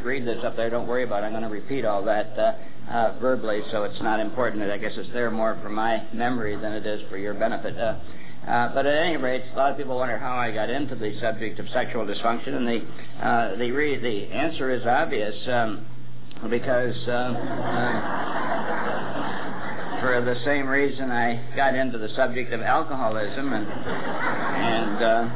can't read this up there, don't worry about it. I'm going to repeat all that uh, uh, verbally, so it's not important. I guess it's there more for my memory than it is for your benefit. Uh, uh, but at any rate, a lot of people wonder how I got into the subject of sexual dysfunction, and the uh, the re- the answer is obvious um, because. Uh, uh, for the same reason I got into the subject of alcoholism, and and uh,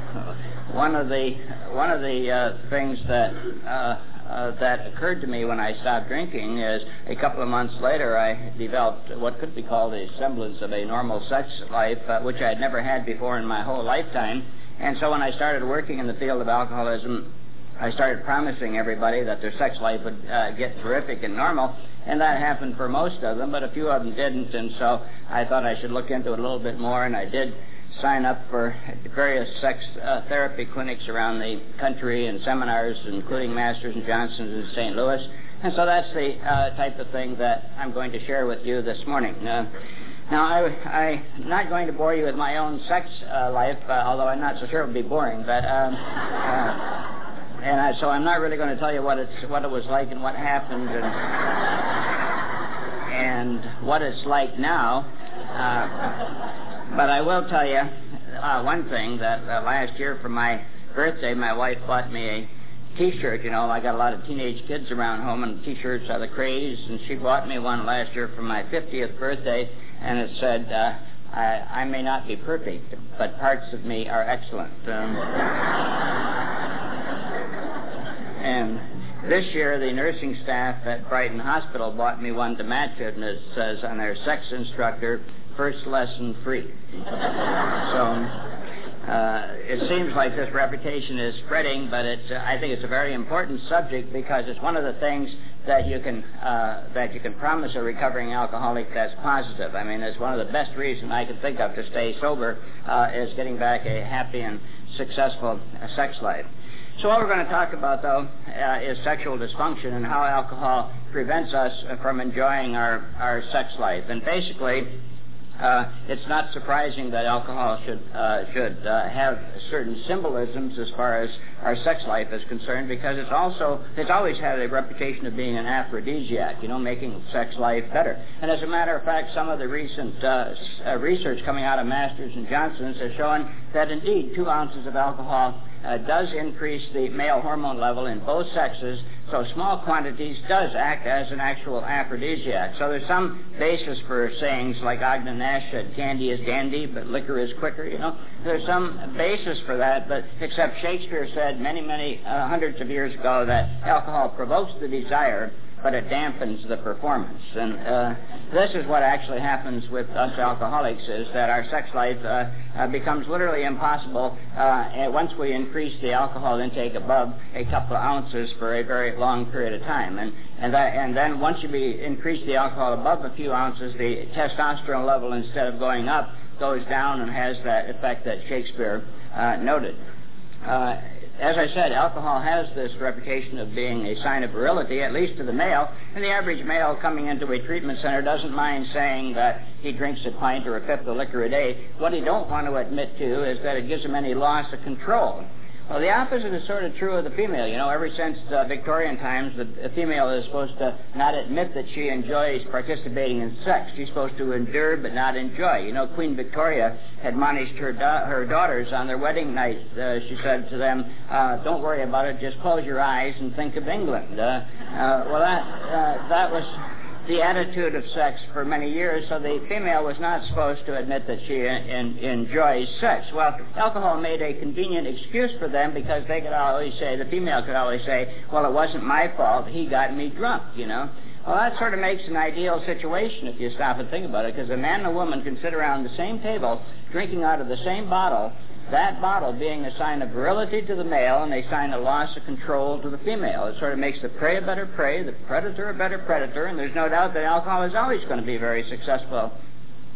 one of the one of the uh, things that uh, uh, that occurred to me when I stopped drinking is a couple of months later I developed what could be called a semblance of a normal sex life, uh, which I had never had before in my whole lifetime. And so when I started working in the field of alcoholism, I started promising everybody that their sex life would uh, get terrific and normal, and that happened for most of them, but a few of them didn't, and so I thought I should look into it a little bit more, and I did sign up for various sex uh, therapy clinics around the country and seminars, including Masters and Johnson's in St. Louis. And so that's the uh, type of thing that I'm going to share with you this morning. Uh, now, I, am not going to bore you with my own sex uh, life, uh, although I'm not so sure it would be boring. But um, uh, and I, so I'm not really going to tell you what it's what it was like and what happened and, and what it's like now. But I will tell you uh, one thing that uh, last year for my birthday, my wife bought me a T-shirt. You know, I got a lot of teenage kids around home, and T-shirts are the craze. And she bought me one last year for my 50th birthday, and it said, uh, I, "I may not be perfect, but parts of me are excellent." Um, and this year, the nursing staff at Brighton Hospital bought me one to match it, and it says on their sex instructor, first lesson free. so uh, it seems like this reputation is spreading, but it's, uh, I think it's a very important subject because it's one of the things that you can uh, that you can promise a recovering alcoholic that's positive. I mean, it's one of the best reasons I can think of to stay sober uh, is getting back a happy and successful uh, sex life. So what we're going to talk about, though, uh, is sexual dysfunction and how alcohol prevents us from enjoying our, our sex life. And basically, uh, it's not surprising that alcohol should uh, should uh, have certain symbolisms as far as our sex life is concerned, because it's also it's always had a reputation of being an aphrodisiac, you know, making sex life better. And as a matter of fact, some of the recent uh, uh, research coming out of Masters and Johnson's has shown that indeed two ounces of alcohol uh, does increase the male hormone level in both sexes, so small quantities does act as an actual aphrodisiac. So there's some basis for sayings like Ogden Nash said, candy is dandy, but liquor is quicker, you know. There's some basis for that, but except Shakespeare said many, many uh, hundreds of years ago that alcohol provokes the desire but it dampens the performance. And uh, this is what actually happens with us alcoholics: is that our sex life uh, uh, becomes literally impossible uh, once we increase the alcohol intake above a couple of ounces for a very long period of time. And and that, and then once you be, increase the alcohol above a few ounces, the testosterone level instead of going up goes down and has that effect that Shakespeare uh, noted. Uh, as I said, alcohol has this reputation of being a sign of virility, at least to the male, and the average male coming into a treatment center doesn't mind saying that he drinks a pint or a fifth of liquor a day. What he don't want to admit to is that it gives him any loss of control. Well, the opposite is sort of true of the female. You know, ever since uh, Victorian times, the female is supposed to not admit that she enjoys participating in sex. She's supposed to endure but not enjoy. You know, Queen Victoria admonished her da- her daughters on their wedding night. Uh, she said to them, uh, "Don't worry about it. Just close your eyes and think of England." Uh, uh, well, that uh, that was the attitude of sex for many years, so the female was not supposed to admit that she in, enjoys sex. Well, alcohol made a convenient excuse for them because they could always say, the female could always say, well, it wasn't my fault, he got me drunk, you know. Well, that sort of makes an ideal situation if you stop and think about it, because a man and a woman can sit around the same table drinking out of the same bottle that bottle being a sign of virility to the male and a sign of loss of control to the female. It sort of makes the prey a better prey, the predator a better predator, and there's no doubt that alcohol is always going to be very successful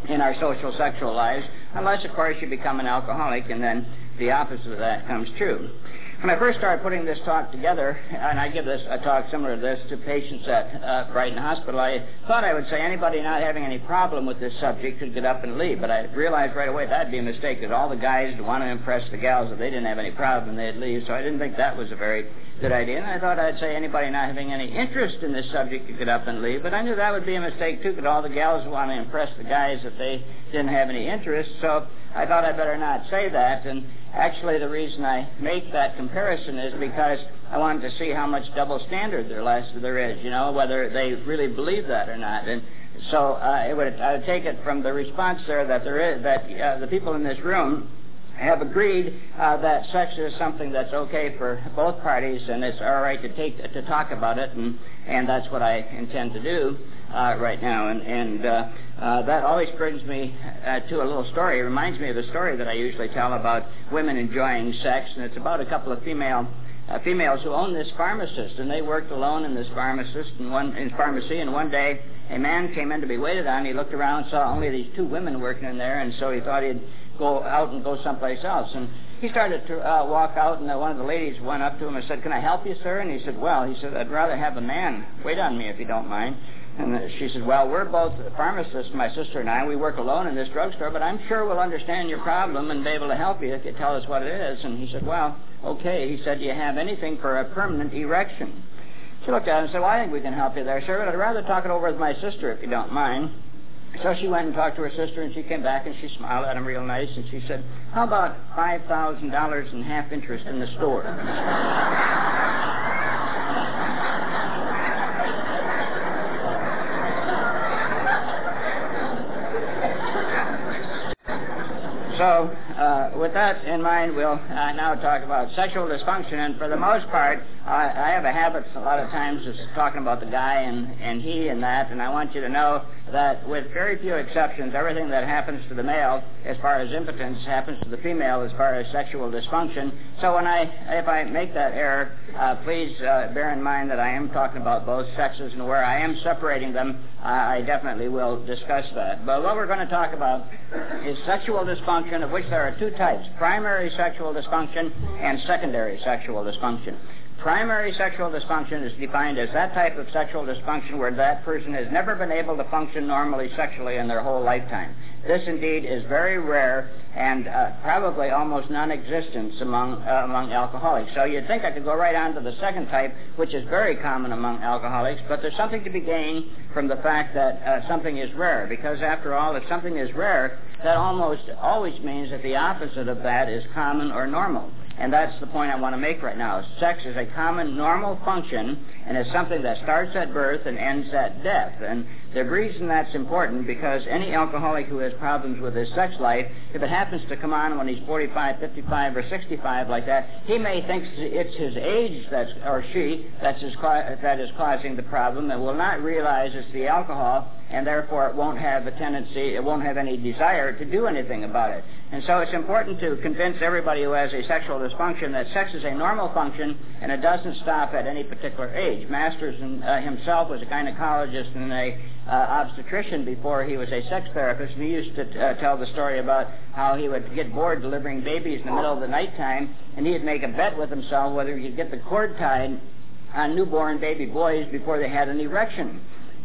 in our social sexual lives, unless, of course, you become an alcoholic and then the opposite of that comes true. When I first started putting this talk together, and I give this a talk similar to this to patients at uh, Brighton Hospital, I thought I would say anybody not having any problem with this subject could get up and leave. But I realized right away that'd be a mistake, because all the guys would want to impress the gals if they didn't have any problem, they'd leave. So I didn't think that was a very good idea. And I thought I'd say anybody not having any interest in this subject could get up and leave. But I knew that would be a mistake too, because all the gals would want to impress the guys if they didn't have any interest. So I thought I'd better not say that. And actually, the reason I make that comparison is because I wanted to see how much double standard there, less, there is, you know, whether they really believe that or not. And so uh, it would, I would take it from the response there that there is that uh, the people in this room have agreed uh, that sex is something that's okay for both parties, and it's all right to take to talk about it, and and that's what I intend to do uh, right now. And and uh, uh, that always brings me uh, to a little story. It reminds me of the story that I usually tell about women enjoying sex, and it's about a couple of female. Uh, females who own this pharmacist, and they worked alone in this pharmacist and one in pharmacy. And one day, a man came in to be waited on. He looked around, saw only these two women working in there, and so he thought he'd go out and go someplace else. And he started to uh, walk out, and uh, one of the ladies went up to him and said, "Can I help you, sir?" And he said, "Well," he said, "I'd rather have a man wait on me if you don't mind." And uh, she said, "Well, we're both pharmacists, my sister and I. We work alone in this drugstore, but I'm sure we'll understand your problem and be able to help you if you tell us what it is." And he said, "Well, okay." He said, "Do you have anything for a permanent erection?" She looked at him and said, "Well, I think we can help you there, sir, but I'd rather talk it over with my sister if you don't mind." So she went and talked to her sister, and she came back and she smiled at him real nice, and she said, "How about five thousand dollars in half interest in the store?" So, uh, with that in mind, we'll uh, now talk about sexual dysfunction. And for the most part, I, I have a habit a lot of times of talking about the guy and, and he and that. And I want you to know that with very few exceptions, everything that happens to the male as far as impotence happens to the female as far as sexual dysfunction. So when I, if I make that error, uh, please uh, bear in mind that I am talking about both sexes and where I am separating them, uh, I definitely will discuss that. But what we're going to talk about is sexual dysfunction, of which there are two types primary sexual dysfunction and secondary sexual dysfunction. Primary sexual dysfunction is defined as that type of sexual dysfunction where that person has never been able to function normally sexually in their whole lifetime. This indeed is very rare and uh, probably almost non-existent among uh, among alcoholics. So you'd think I could go right on to the second type, which is very common among alcoholics, but there's something to be gained from the fact that uh, something is rare. Because after all, if something is rare, that almost always means that the opposite of that is common or normal. And that's the point I want to make right now. Sex is a common normal function and is something that starts at birth and ends at death. And the reason that's important because any alcoholic who has problems with his sex life, if it happens to come on when he's 45, 55, or 65 like that, he may think it's his age that's or she that's his, that is causing the problem and will not realize it's the alcohol and therefore it won't have a tendency, it won't have any desire to do anything about it. And so it's important to convince everybody who has a sexual dysfunction that sex is a normal function and it doesn't stop at any particular age. Masters and, uh, himself was a gynecologist and a uh, obstetrician before he was a sex therapist, and he used to uh, tell the story about how he would get bored delivering babies in the middle of the nighttime, and he'd make a bet with himself whether he could get the cord tied on newborn baby boys before they had an erection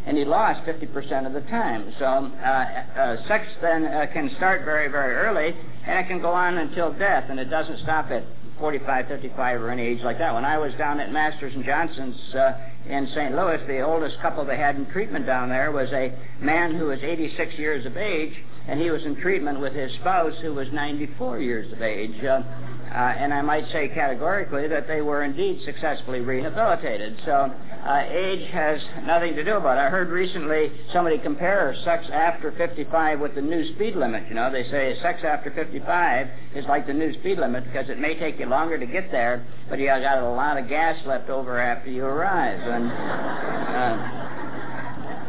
and he lost 50% of the time. So uh, uh, sex then uh, can start very, very early, and it can go on until death, and it doesn't stop at 45, 55, or any age like that. When I was down at Masters and Johnson's uh, in St. Louis, the oldest couple they had in treatment down there was a man who was 86 years of age, and he was in treatment with his spouse who was 94 years of age. Uh, uh, and I might say categorically that they were indeed successfully rehabilitated. So uh, age has nothing to do about it. I heard recently somebody compare sex after 55 with the new speed limit. You know, they say sex after 55 is like the new speed limit because it may take you longer to get there, but you got a lot of gas left over after you arrive. And uh,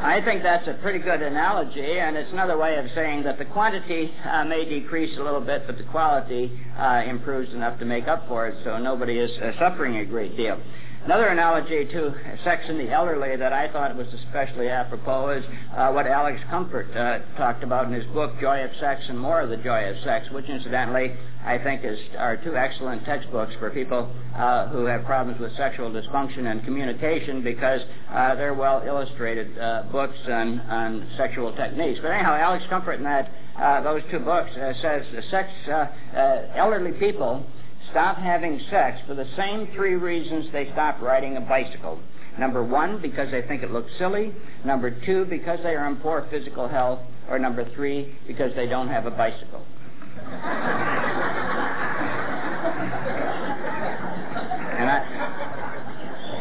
I think that's a pretty good analogy, and it's another way of saying that the quantity uh, may decrease a little bit, but the quality uh, improves enough to make up for it, so nobody is uh, suffering a great deal. Another analogy to sex in the elderly that I thought was especially apropos is uh, what Alex Comfort uh, talked about in his book, Joy of Sex and More of the Joy of Sex, which incidentally I think is, are two excellent textbooks for people uh, who have problems with sexual dysfunction and communication because uh, they're well illustrated uh, books on, on sexual techniques. But anyhow, Alex Comfort in that uh, those two books says sex elderly people stop having sex for the same three reasons they stop riding a bicycle. Number one, because they think it looks silly. Number two, because they are in poor physical health. Or number three, because they don't have a bicycle. and I,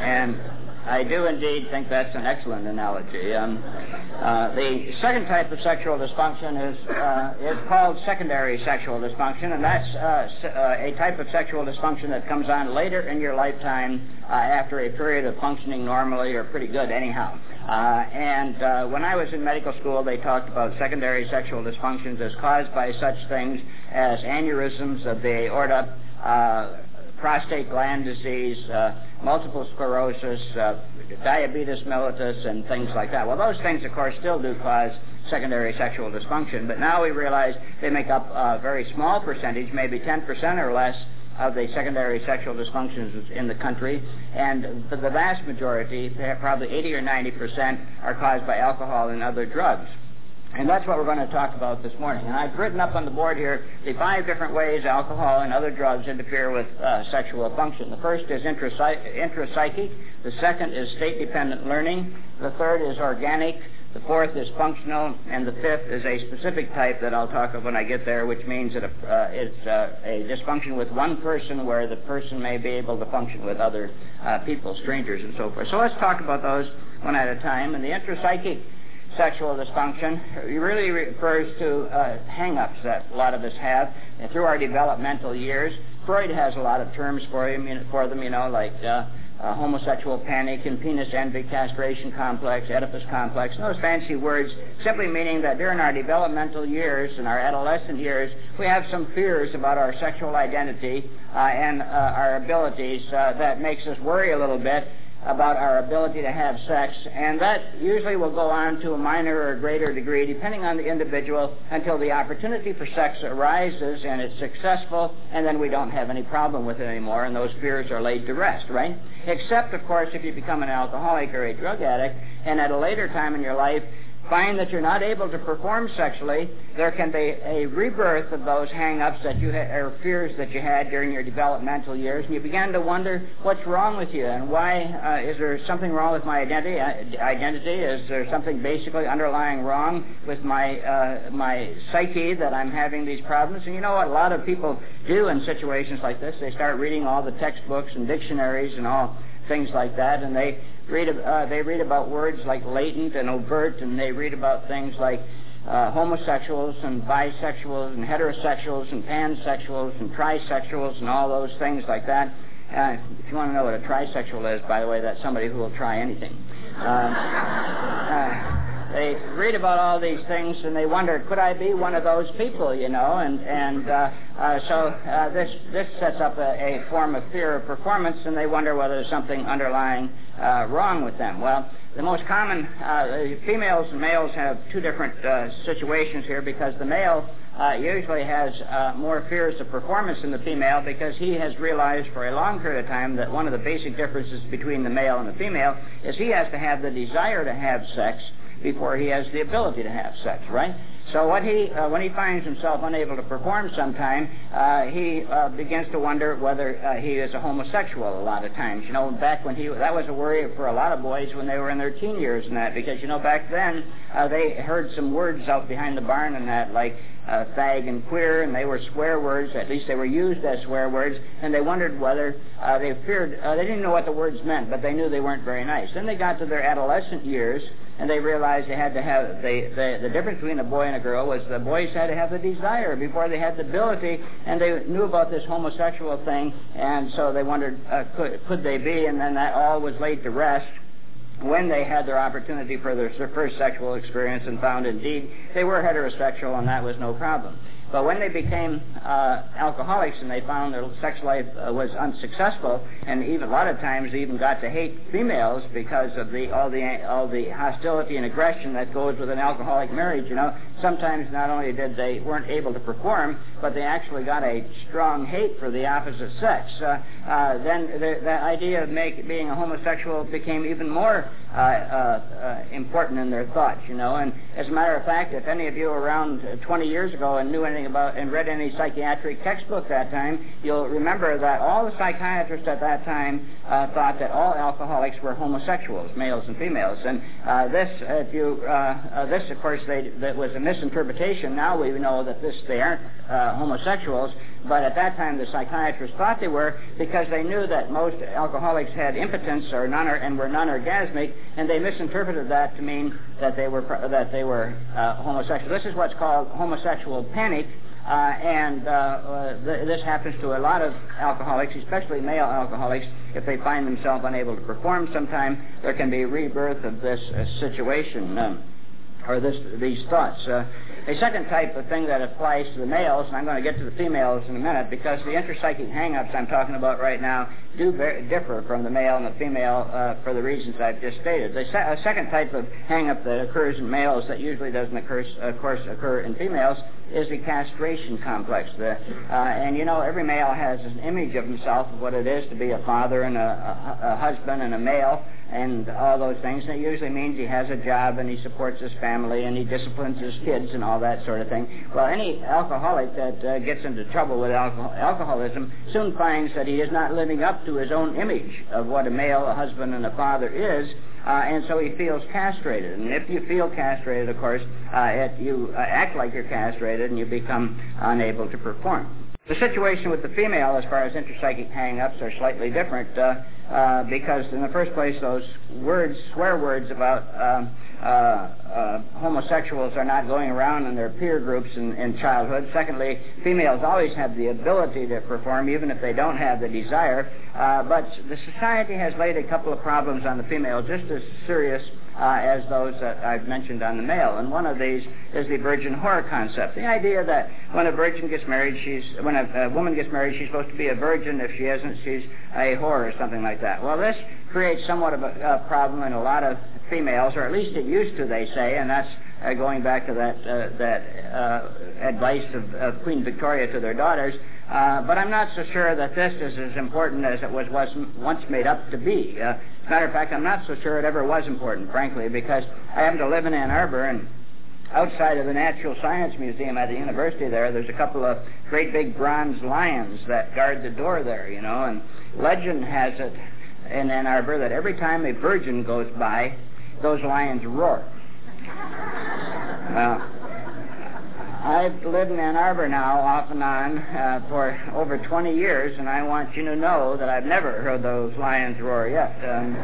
and I do indeed think that's an excellent analogy. Um, uh, the second type of sexual dysfunction is uh, is called secondary sexual dysfunction, and that's uh, uh a type of sexual dysfunction that comes on later in your lifetime uh, after a period of functioning normally or pretty good, anyhow. Uh, and when I was in medical school, they talked about secondary sexual dysfunctions as caused by such things as aneurysms of the aorta prostate gland disease, uh, multiple sclerosis, uh, diabetes mellitus, and things like that. Well, those things, of course, still do cause secondary sexual dysfunction, but now we realize they make up a very small percentage, maybe 10% or less, of the secondary sexual dysfunctions in the country, and the vast majority, probably 80 or 90 percent, are caused by alcohol and other drugs. And that's what we're going to talk about this morning. And I've written up on the board here the five different ways alcohol and other drugs interfere with uh, sexual function. The first is intrapsychic. The second is state-dependent learning. The third is organic. The fourth is functional, and the fifth is a specific type that I'll talk of when I get there, which means that a, uh, it's uh, a dysfunction with one person where the person may be able to function with other uh, people, strangers, and so forth. So let's talk about those one at a time. And the intrapsychic sexual dysfunction really refers to uh, hang-ups that a lot of us have through our developmental years. Freud has a lot of terms for, him, for them, you know, like uh, uh, homosexual panic and penis envy, castration complex, Oedipus complex, those fancy words simply meaning that during our developmental years and our adolescent years, we have some fears about our sexual identity uh, and uh, our abilities uh, that makes us worry a little bit about our ability to have sex, and that usually will go on to a minor or greater degree, depending on the individual, until the opportunity for sex arises and it's successful, and then we don't have any problem with it anymore, and those fears are laid to rest, right? Except, of course, if you become an alcoholic or a drug addict, and at a later time in your life, find that you're not able to perform sexually, there can be a rebirth of those hang-ups that you ha- or fears that you had during your developmental years, and you begin to wonder what's wrong with you and why uh, is there something wrong with my identity? Uh, identity is there something basically underlying wrong with my uh, my psyche that I'm having these problems? And you know what a lot of people do in situations like this? They start reading all the textbooks and dictionaries and all things like that, and they read uh, they read about words like latent and overt, and they read about things like uh, homosexuals and bisexuals and heterosexuals and pansexuals and trisexuals and all those things like that. Uh, if you want to know what a trisexual is, by the way, that's somebody who will try anything. Uh, uh they read about all these things and they wonder, could I be one of those people, you know? And and uh, uh, so uh, this this sets up a, a form of fear of performance, and they wonder whether there's something underlying uh, wrong with them. Well, the most common uh, females and males have two different uh, situations here because the male uh, usually has uh, more fears of performance than the female because he has realized for a long period of time that one of the basic differences between the male and the female is he has to have the desire to have sex before he has the ability to have sex, right? So what he, uh, when he finds himself unable to perform sometime, uh, he uh, begins to wonder whether uh, he is a homosexual a lot of times. You know, back when he, that was a worry for a lot of boys when they were in their teen years and that, because, you know, back then uh, they heard some words out behind the barn and that, like uh, fag and queer, and they were swear words, at least they were used as swear words, and they wondered whether uh, they feared, uh, they didn't know what the words meant, but they knew they weren't very nice. Then they got to their adolescent years, and they realized they had to have the, the the difference between a boy and a girl was the boys had to have the desire before they had the ability, and they knew about this homosexual thing, and so they wondered uh, could could they be, and then that all was laid to rest when they had their opportunity for their first sexual experience and found indeed they were heterosexual and that was no problem. But when they became uh, alcoholics and they found their sex life uh, was unsuccessful, and even a lot of times they even got to hate females because of the all the all the hostility and aggression that goes with an alcoholic marriage. You know, sometimes not only did they weren't able to perform, but they actually got a strong hate for the opposite sex. Uh, uh, then the, the idea of make, being a homosexual became even more uh, uh, uh, important in their thoughts, you know. And as a matter of fact, if any of you around 20 years ago and knew anything about and read any psychiatric textbook that time, you'll remember that all the psychiatrists at that time uh, thought that all alcoholics were homosexuals, males and females. And uh, this, if you, uh, this, of course, they, that was a misinterpretation. Now we know that this they aren't homosexuals, but at that time the psychiatrists thought they were because they knew that most alcoholics had impotence or non and were non-orgasmic, and they misinterpreted that to mean that they were that they were uh, homosexual. This is what's called homosexual panic. Uh, and uh, uh, th- this happens to a lot of alcoholics, especially male alcoholics. If they find themselves unable to perform, sometime there can be rebirth of this uh, situation. Um, or this, these thoughts. Uh, a second type of thing that applies to the males, and I'm going to get to the females in a minute, because the interpsychic hang-ups I'm talking about right now do differ from the male and the female uh, for the reasons I've just stated. The se- a second type of hang-up that occurs in males that usually doesn't occur, of course, occur in females is the castration complex. The, uh, and you know, every male has an image of himself of what it is to be a father and a, a, a husband and a male and all those things. And it usually means he has a job and he supports his family and he disciplines his kids and all that sort of thing. Well, any alcoholic that uh, gets into trouble with alcohol- alcoholism soon finds that he is not living up to his own image of what a male, a husband, and a father is. Uh, and so he feels castrated. And if you feel castrated, of course, uh, it, you uh, act like you're castrated and you become unable to perform. The situation with the female, as far as interpsychic hang-ups, are slightly different. Uh, because in the first place, those words, swear words about um, uh, uh, homosexuals are not going around in their peer groups in, in childhood. Secondly, females always have the ability to perform, even if they don't have the desire. Uh, but the society has laid a couple of problems on the female just as serious uh, as those that I've mentioned on the male. And one of these is the virgin whore concept. The idea that when a virgin gets married, she's when a, a woman gets married, she's supposed to be a virgin. If she isn't, she's a whore or something like that. Well, this creates somewhat of a, a problem in a lot of females, or at least it used to, they say, and that's uh, going back to that uh, that uh, advice of, of Queen Victoria to their daughters. Uh, but I'm not so sure that this is as important as it was, was once made up to be. Uh, matter of fact, I'm not so sure it ever was important, frankly, because I happen to live in Ann Arbor, and outside of the Natural Science Museum at the university there, there's a couple of great big bronze lions that guard the door there, you know, and legend has it in Ann Arbor that every time a virgin goes by, those lions roar. Well, I've lived in Ann Arbor now, off and on, uh, for over 20 years, and I want you to know that I've never heard those lions roar yet. Um,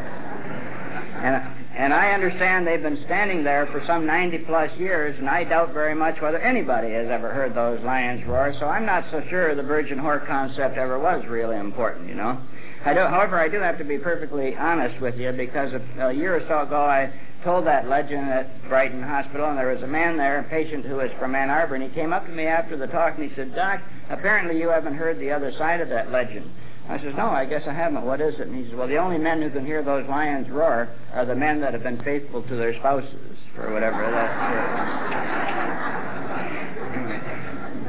and, and I understand they've been standing there for some 90 plus years, and I doubt very much whether anybody has ever heard those lions roar, so I'm not so sure the virgin whore concept ever was really important, you know. I do, however, I do have to be perfectly honest with you because a, a year or so ago I told that legend at Brighton Hospital, and there was a man there, a patient who was from Ann Arbor, and he came up to me after the talk and he said, Doc, apparently you haven't heard the other side of that legend. I says, No, I guess I haven't. What is it? And he says, Well, the only men who can hear those lions roar are the men that have been faithful to their spouses, or whatever that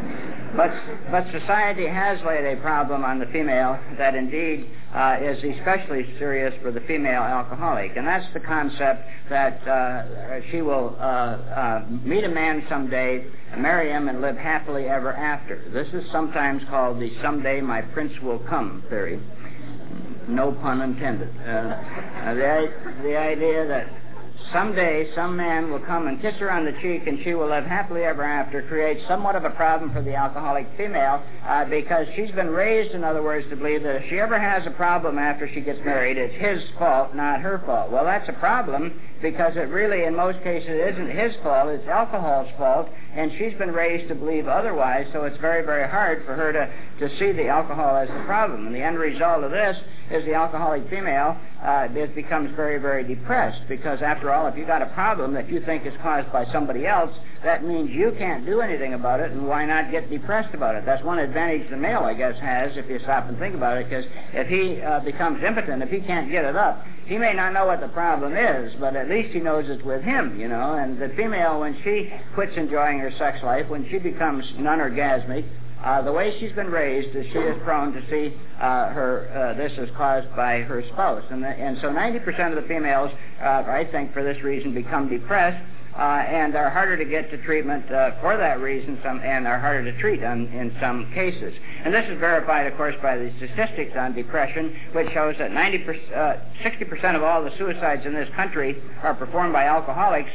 is. But, but society has laid a problem on the female that indeed uh, is especially serious for the female alcoholic. And that's the concept that uh, she will uh, uh meet a man someday, marry him, and live happily ever after. This is sometimes called the someday my prince will come theory. No pun intended. Uh, the, the idea that someday some man will come and kiss her on the cheek and she will live happily ever after creates somewhat of a problem for the alcoholic female uh, because she's been raised, in other words, to believe that if she ever has a problem after she gets married, it's his fault, not her fault. Well, that's a problem because it really, in most cases, isn't his fault, it's alcohol's fault, and she's been raised to believe otherwise, so it's very, very hard for her to, to see the alcohol as the problem. And the end result of this is the alcoholic female uh, becomes very, very depressed because after after all, if you've got a problem that you think is caused by somebody else, that means you can't do anything about it, and why not get depressed about it? That's one advantage the male, I guess, has if you stop and think about it, because if he uh, becomes impotent, if he can't get it up, he may not know what the problem is, but at least he knows it's with him, you know. And the female, when she quits enjoying her sex life, when she becomes non-orgasmic, uh, the way she's been raised is she is prone to see uh, her uh, this is caused by her spouse, and the, and so 90% of the females, uh, I think, for this reason, become depressed. Uh, and are harder to get to treatment uh, for that reason, some, and are harder to treat on, in some cases. And this is verified, of course, by the statistics on depression, which shows that 90 60% of all the suicides in this country are performed by alcoholics,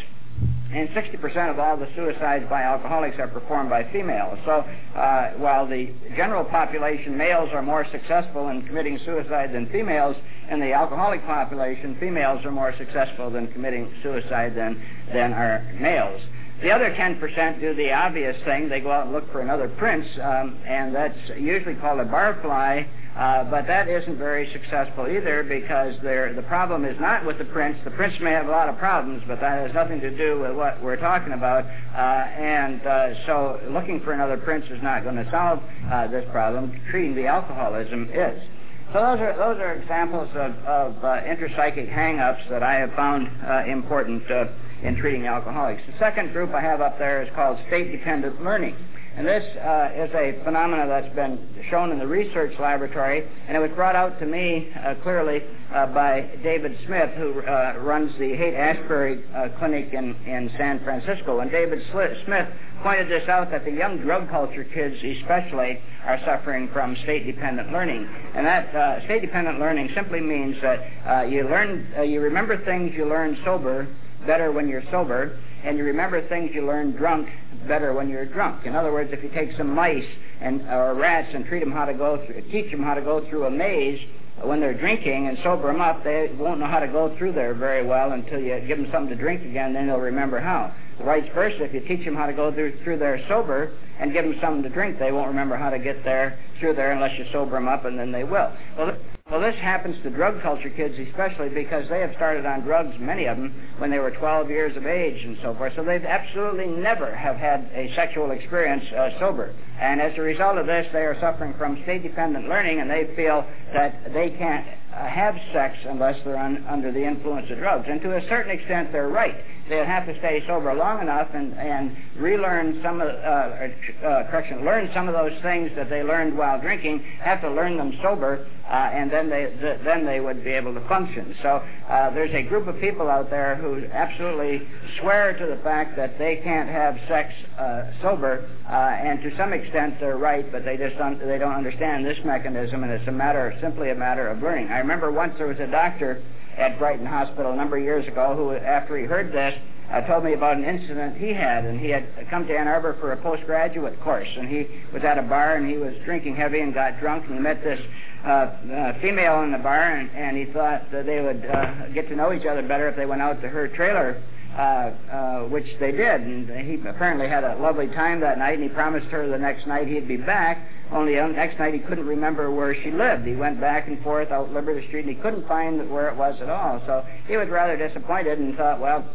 and 60% of all the suicides by alcoholics are performed by females. So uh, while the general population, males are more successful in committing suicide than females, in the alcoholic population, females are more successful in committing suicide than, than are males. The other 10% do the obvious thing. They go out and look for another prince, um, and that's usually called a barfly. Uh, but that isn't very successful either because the problem is not with the prince. The prince may have a lot of problems, but that has nothing to do with what we're talking about. Uh, and uh, so looking for another prince is not going to solve this problem. Treating the alcoholism is. So those are those are examples of, of uh, intrapsychic hang-ups that I have found uh, important uh, in treating alcoholics. The second group I have up there is called state-dependent learning. And this uh, is a phenomenon that's been shown in the research laboratory, and it was brought out to me uh, clearly uh, by David Smith, who uh, runs the Haight-Ashbury uh, Clinic in, in San Francisco. And David Smith pointed this out that the young drug culture kids, especially, are suffering from state-dependent learning. And that uh, state-dependent learning simply means that you learn, you remember things you learn sober better when you're sober, and you remember things you learned drunk better when you're drunk. In other words, if you take some mice and or rats and treat them how to go through, teach them how to go through a maze when they're drinking and sober them up, they won't know how to go through there very well until you give them something to drink again. Then they'll remember how. Vice versa, if you teach them how to go through, through there sober and give them something to drink, they won't remember how to get there through there unless you sober them up, and then they will. Well, well, this happens to drug culture kids especially because they have started on drugs, many of them, when they were 12 years of age and so forth. So they absolutely never have had a sexual experience uh, sober. And as a result of this, they are suffering from state-dependent learning, and they feel that they can't uh, have sex unless they're un- under the influence of drugs. And to a certain extent, they're right they'll have to stay sober long enough and, and relearn some of, uh, uh, correction, learn some of those things that they learned while drinking, have to learn them sober, uh, and then they, th- then they would be able to function. So uh, there's a group of people out there who absolutely swear to the fact that they can't have sex uh, sober, uh, and to some extent they're right, but they just don't, they don't understand this mechanism, and it's a matter, simply a matter of learning. I remember once there was a doctor at Brighton Hospital a number of years ago who, after he heard this, uh, told me about an incident he had, and he had come to Ann Arbor for a postgraduate course, and he was at a bar and he was drinking heavy and got drunk, and he met this uh, uh, female in the bar, and, and he thought that they would uh, get to know each other better if they went out to her trailer which they did. And he apparently had a lovely time that night, and he promised her the next night he'd be back. Only the next night he couldn't remember where she lived. He went back and forth out Liberty Street, and he couldn't find where it was at all. So he was rather disappointed and thought, well,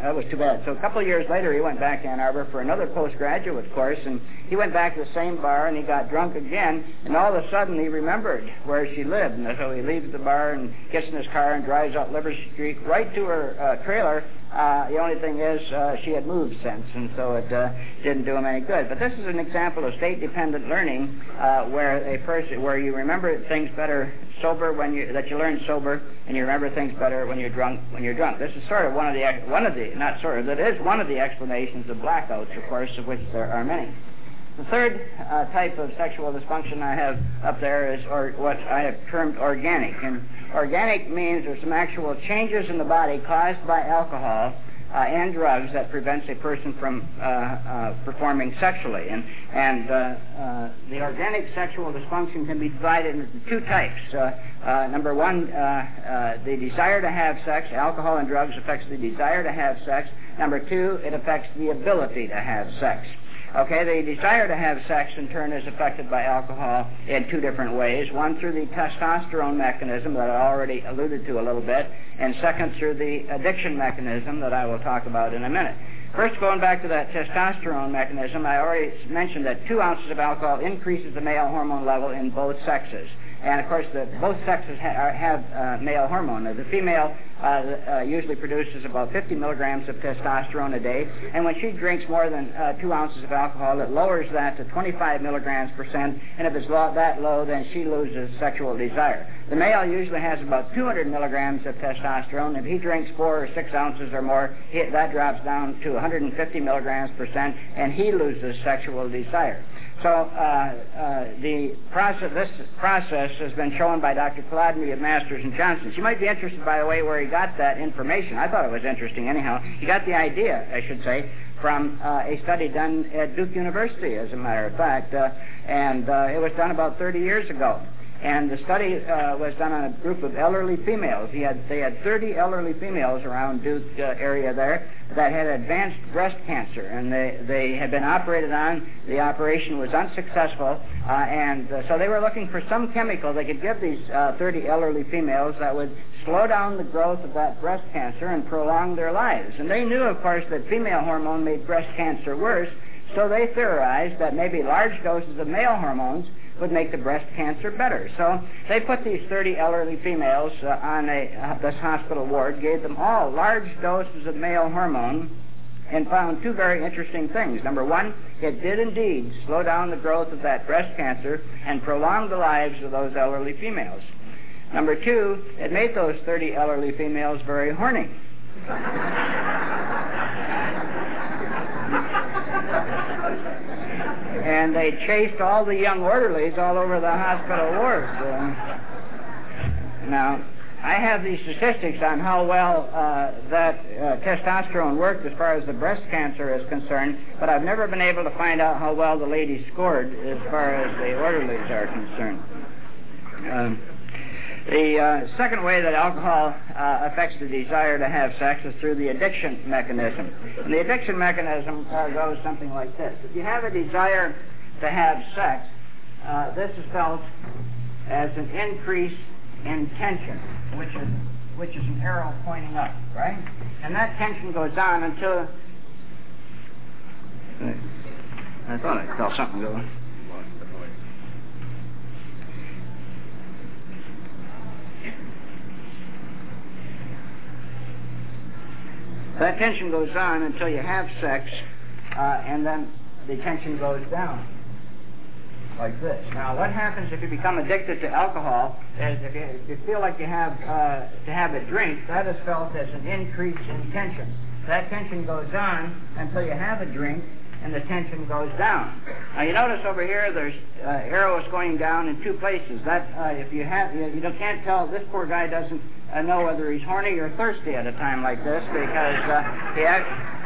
that was too bad. So a couple of years later, he went back to Ann Arbor for another postgraduate course, and he went back to the same bar, and he got drunk again, and all of a sudden he remembered where she lived, and so he leaves the bar and gets in his car and drives up Liberty Street right to her uh, trailer, uh, the only thing is uh, she had moved since, and so it uh, didn't do him any good. But this is an example of state-dependent learning, uh, where a person, where you remember things better sober when you that you learn sober, and you remember things better when you're drunk. When you're drunk, this is sort of one of the one of the not sort of that is one of the explanations of blackouts, of course, of which there are many. The third uh, type of sexual dysfunction I have up there is or what I have termed organic. And organic means there's some actual changes in the body caused by alcohol uh, and drugs that prevents a person from uh, uh performing sexually. And, and uh, uh, the organic sexual dysfunction can be divided into two types. number one, the desire to have sex. Alcohol and drugs affects the desire to have sex. Number two, it affects the ability to have sex. Okay, the desire to have sex in turn is affected by alcohol in two different ways. One through the testosterone mechanism that I already alluded to a little bit, and second through the addiction mechanism that I will talk about in a minute. First, going back to that testosterone mechanism, I already mentioned that two ounces of alcohol increases the male hormone level in both sexes. And of course, the, both sexes ha- have uh, male hormone. the female uh, uh, usually produces about 50 milligrams of testosterone a day, and when she drinks more than uh, two ounces of alcohol, it lowers that to 25 milligrams percent. And if it's low, that low, then she loses sexual desire. The male usually has about 200 milligrams of testosterone. If he drinks four or six ounces or more, he, that drops down to 150 milligrams percent, and he loses sexual desire. So uh, uh, the process, this process has been shown by Dr. Kolodny of Masters and Johnson's. You might be interested, by the way, where he got that information. I thought it was interesting anyhow. He got the idea, I should say, from uh, a study done at Duke University, as a matter of fact, uh, and uh, it was done about 30 years ago. And the study uh, was done on a group of elderly females. He had, they had 30 elderly females around Duke uh, area there that had advanced breast cancer, and they, they had been operated on. The operation was unsuccessful, uh, and uh, so they were looking for some chemical they could give these uh, 30 elderly females that would slow down the growth of that breast cancer and prolong their lives. And they knew, of course, that female hormone made breast cancer worse, so they theorized that maybe large doses of male hormones would make the breast cancer better. So they put these 30 elderly females uh, on a, uh, this hospital ward, gave them all large doses of male hormone, and found two very interesting things. Number one, it did indeed slow down the growth of that breast cancer and prolong the lives of those elderly females. Number two, it made those 30 elderly females very horny. and they chased all the young orderlies all over the hospital wards. Uh, now, I have these statistics on how well uh, that uh, testosterone worked as far as the breast cancer is concerned, but I've never been able to find out how well the ladies scored as far as the orderlies are concerned. Um, the uh, second way that alcohol uh, affects the desire to have sex is through the addiction mechanism. And the addiction mechanism uh, goes something like this. If you have a desire to have sex, uh, this is felt as an increase in tension, which is which is an arrow pointing up, right? And that tension goes on until I thought I felt something going. That tension goes on until you have sex, uh, and then the tension goes down like this. Now, what happens if you become addicted to alcohol is if you, if you feel like you have uh, to have a drink, that is felt as an increase in tension. That tension goes on until you have a drink, and the tension goes down. Now you notice over here there's uh, arrows going down in two places. That uh, if you have you, you can't tell this poor guy doesn't uh, know whether he's horny or thirsty at a time like this because uh, he actually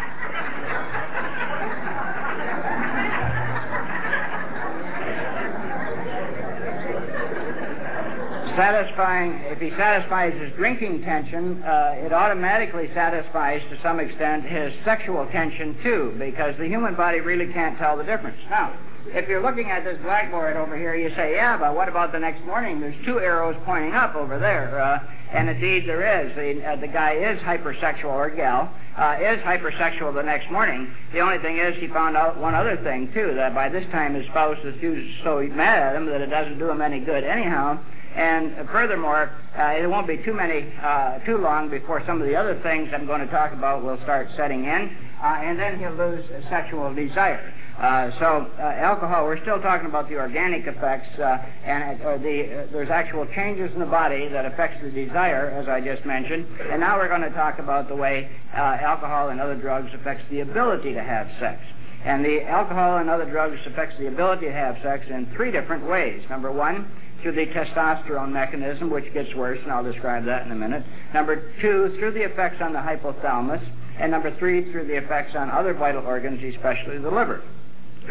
satisfying, if he satisfies his drinking tension, uh, it automatically satisfies to some extent his sexual tension too, because the human body really can't tell the difference. Now, if you're looking at this blackboard over here, you say, yeah, but what about the next morning? There's two arrows pointing up over there. Uh, and indeed there is. The, uh, the guy is hypersexual, or gal, uh, is hypersexual the next morning. The only thing is he found out one other thing, too, that by this time his spouse is so mad at him that it doesn't do him any good anyhow. And furthermore, uh, it won't be too many, uh, too long before some of the other things I'm going to talk about will start setting in, uh, and then he'll lose sexual desire. Uh, so uh, alcohol, we're still talking about the organic effects, and the, there's actual changes in the body that affects the desire, as I just mentioned. And now we're going to talk about the way alcohol and other drugs affects the ability to have sex. And the alcohol and other drugs affects the ability to have sex in three different ways. Number one, through the testosterone mechanism, which gets worse, and I'll describe that in a minute. Number two, through the effects on the hypothalamus. And number three, through the effects on other vital organs, especially the liver.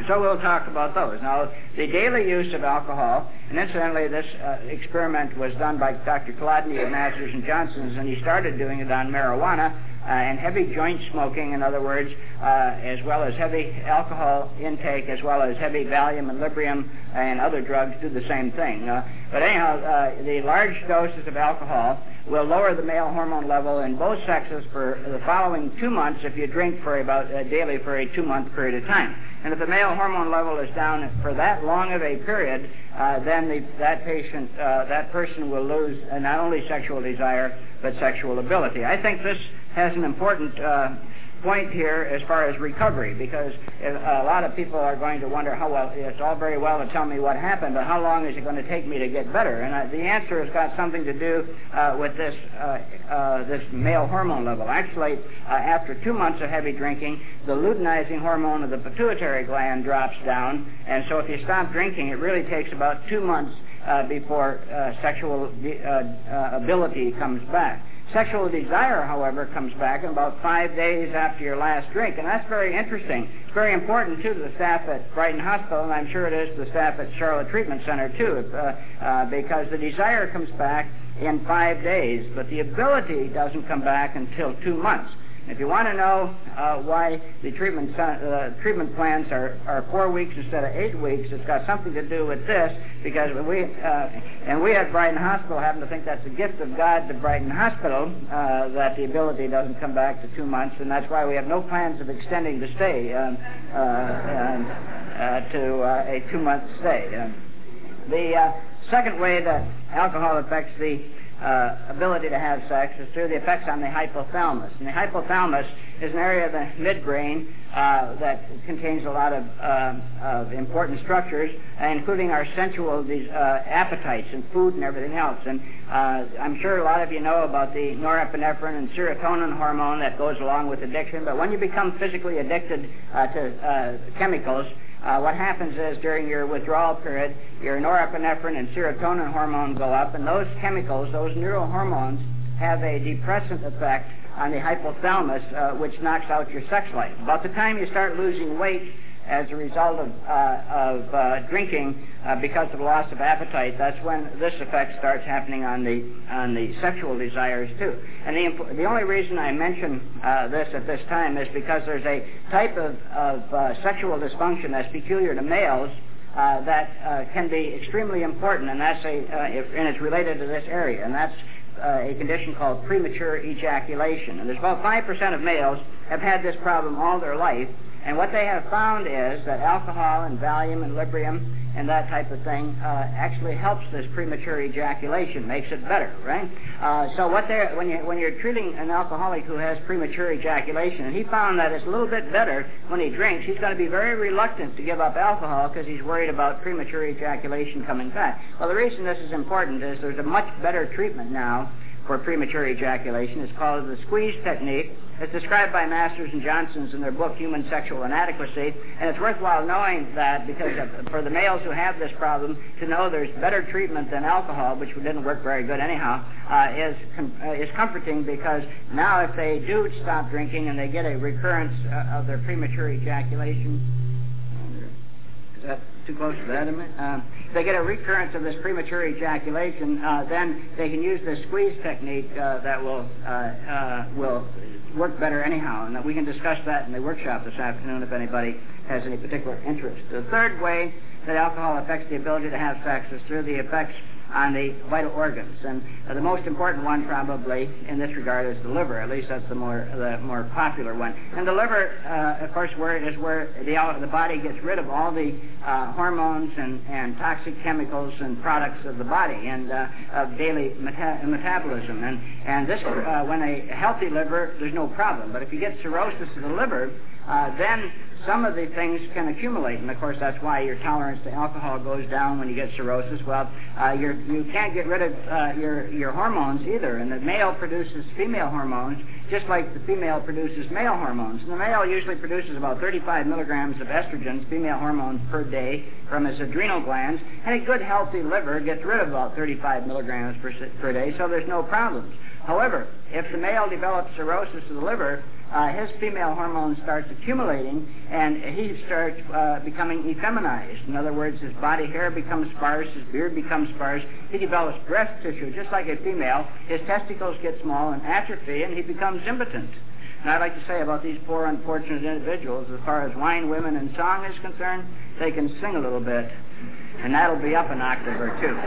So we'll talk about those. Now, the daily use of alcohol, and incidentally, this uh, experiment was done by Dr. Kolodny of Masters and Johnson's, and he started doing it on marijuana. Uh, and heavy joint smoking, in other words, uh, as well as heavy alcohol intake, as well as heavy Valium and Librium and other drugs do the same thing. Uh, but anyhow, uh, the large doses of alcohol will lower the male hormone level in both sexes for the following two months if you drink for about uh, daily for a two-month period of time. And if the male hormone level is down for that long of a period, uh, then the, that patient, uh, that person will lose uh, not only sexual desire but sexual ability. I think this has an important uh, point here as far as recovery because a lot of people are going to wonder how well it's all very well to tell me what happened, but how long is it going to take me to get better? And uh, the answer has got something to do uh, with this uh, uh this male hormone level. Actually, uh, after two months of heavy drinking, the luteinizing hormone of the pituitary gland drops down, and so if you stop drinking, it really takes about two months uh, before sexual ability comes back. Sexual desire, however, comes back about five days after your last drink, and that's very interesting. It's very important, too, to the staff at Brighton Hospital, and I'm sure it is to the staff at Charlotte Treatment Center, too, uh, uh, because the desire comes back in five days, but the ability doesn't come back until two months. If you want to know uh, why the treatment uh, treatment plans are, are four weeks instead of eight weeks, it's got something to do with this because we uh, and we at Brighton Hospital happen to think that's a gift of God to Brighton Hospital uh, that the ability doesn't come back to two months, and that's why we have no plans of extending the stay um, uh, uh, to a two-month stay. Um, the second way that alcohol affects the uh, ability to have sex is through the effects on the hypothalamus. And the hypothalamus is an area of the midbrain uh, that contains a lot of, uh, of important structures, including our sensual these, uh, appetites and food and everything else. And uh, I'm sure a lot of you know about the norepinephrine and serotonin hormone that goes along with addiction. But when you become physically addicted uh, to chemicals, uh, what happens is during your withdrawal period, your norepinephrine and serotonin hormone go up, and those chemicals, those neurohormones, have a depressant effect on the hypothalamus, uh, which knocks out your sex life. About the time you start losing weight, as a result of, uh, of uh, drinking uh, because of loss of appetite, that's when this effect starts happening on the, on the sexual desires too. And the, the only reason I mention uh, this at this time is because there's a type of, of uh, sexual dysfunction that's peculiar to males uh, that can be extremely important, and that's a, and it's related to this area, and that's uh, a condition called premature ejaculation. And there's about 5% of males have had this problem all their life, and what they have found is that alcohol and Valium and Librium and that type of thing uh, actually helps this premature ejaculation, makes it better, right? Uh, so what they when you when you're treating an alcoholic who has premature ejaculation, and he found that it's a little bit better when he drinks, he's going to be very reluctant to give up alcohol because he's worried about premature ejaculation coming back. Well, the reason this is important is there's a much better treatment now for premature ejaculation. is called the squeeze technique. It's described by Masters and Johnsons in their book Human Sexual Inadequacy, and it's worthwhile knowing that because of, for the males who have this problem to know there's better treatment than alcohol, which didn't work very good anyhow, uh, is com- uh, is comforting because now if they do stop drinking and they get a recurrence uh, of their premature ejaculation, too close to that? Um, if they get a recurrence of this premature ejaculation, uh, then they can use this squeeze technique uh, that will uh, uh will work better anyhow. And we can discuss that in the workshop this afternoon if anybody has any particular interest. The third way that alcohol affects the ability to have sex is through the effects on the vital organs. And uh, the most important one, probably, in this regard, is the liver. At least that's the more the more popular one. And the liver, uh, of course, where is where the the body gets rid of all the uh, hormones and, and toxic chemicals and products of the body and uh, of daily meta- metabolism. And and this, uh, when a healthy liver, there's no problem. But if you get cirrhosis of the liver, uh, then some of the things can accumulate, and of course that's why your tolerance to alcohol goes down when you get cirrhosis. Well, uh, you're, you can't get rid of uh, your your hormones either, and the male produces female hormones just like the female produces male hormones. And the male usually produces about 35 milligrams of estrogens, female hormones per day, from his adrenal glands, and a good healthy liver gets rid of about 35 milligrams per, per day, so there's no problems. However, if the male develops cirrhosis of the liver, uh, his female hormone starts accumulating, and he starts uh, becoming effeminized. In other words, his body hair becomes sparse, his beard becomes sparse. He develops breast tissue, just like a female. His testicles get small and atrophy, and he becomes impotent. And I'd like to say about these poor, unfortunate individuals, as far as wine, women, and song is concerned, they can sing a little bit, and that'll be up an octave or two.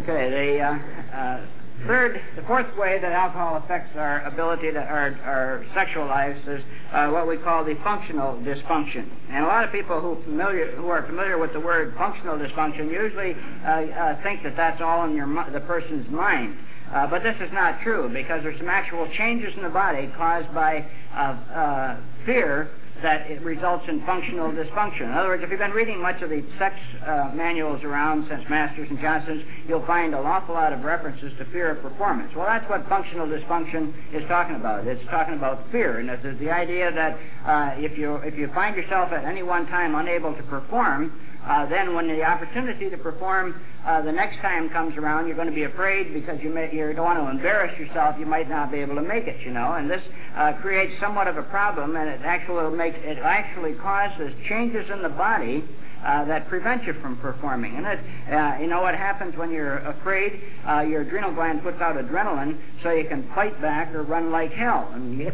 okay, the uh, uh, third, the fourth way that alcohol affects our ability to our, our sexual lives is uh, what we call the functional dysfunction. And a lot of people who familiar who are familiar with the word functional dysfunction usually uh, uh, think that that's all in your the person's mind. Uh, but this is not true because there's some actual changes in the body caused by uh, uh, fear that it results in functional dysfunction. In other words, if you've been reading much of the sex uh, manuals around since Masters and Johnson's, you'll find an awful lot of references to fear of performance. Well, that's what functional dysfunction is talking about. It's talking about fear, and it's the idea that uh, if you if you find yourself at any one time unable to perform, uh, then when the opportunity to perform uh, the next time comes around, you're going to be afraid because you, may, you don't want to embarrass yourself. You might not be able to make it, you know. And this uh, creates somewhat of a problem, and it actually makes it actually causes changes in the body. Uh, that prevent you from performing. And it, uh, you know what happens when you're afraid? Uh, your adrenal gland puts out adrenaline so you can fight back or run like hell. And you